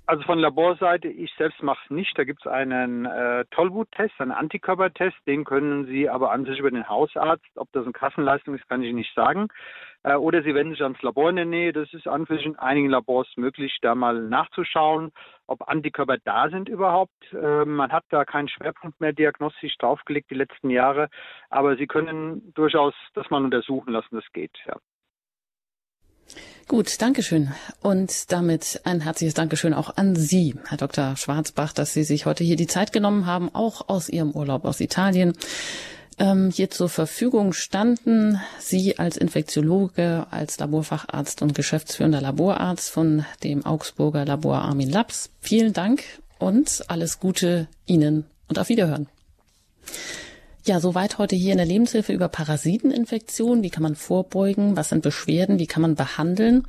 Also von Laborseite, ich selbst mache es nicht. Da gibt es einen äh, Tollwut-Test, einen Antikörpertest. Den können Sie aber an sich über den Hausarzt. Ob das eine Kassenleistung ist, kann ich nicht sagen. Äh, oder Sie wenden sich ans Labor in der Nähe. Das ist an sich in einigen Labors möglich, da mal nachzuschauen, ob Antikörper da sind überhaupt. Äh, man hat da keinen Schwerpunkt mehr diagnostisch draufgelegt die letzten Jahre. Aber Sie können durchaus das mal untersuchen lassen. Das geht, ja. Gut, Dankeschön. Und damit ein herzliches Dankeschön auch an Sie, Herr Dr. Schwarzbach, dass Sie sich heute hier die Zeit genommen haben, auch aus Ihrem Urlaub aus Italien, ähm, hier zur Verfügung standen. Sie als Infektiologe, als Laborfacharzt und geschäftsführender Laborarzt von dem Augsburger Labor Armin Labs. Vielen Dank und alles Gute Ihnen und auf Wiederhören. Ja, soweit heute hier in der Lebenshilfe über Parasiteninfektionen. Wie kann man vorbeugen? Was sind Beschwerden? Wie kann man behandeln?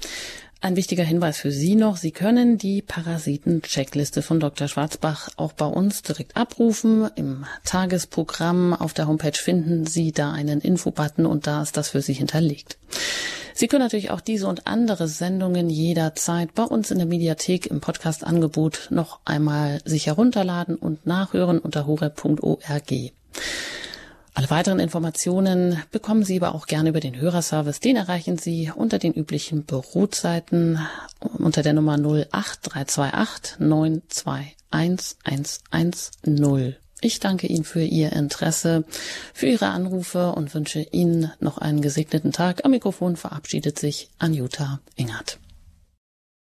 Ein wichtiger Hinweis für Sie noch. Sie können die Parasiten-Checkliste von Dr. Schwarzbach auch bei uns direkt abrufen. Im Tagesprogramm auf der Homepage finden Sie da einen Infobutton und da ist das für Sie hinterlegt. Sie können natürlich auch diese und andere Sendungen jederzeit bei uns in der Mediathek im Podcast-Angebot noch einmal sich herunterladen und nachhören unter horeb.org. Alle weiteren Informationen bekommen Sie aber auch gerne über den Hörerservice. Den erreichen Sie unter den üblichen Bürozeiten unter der Nummer 08328 921 110. Ich danke Ihnen für Ihr Interesse, für Ihre Anrufe und wünsche Ihnen noch einen gesegneten Tag. Am Mikrofon verabschiedet sich Anjuta Engert.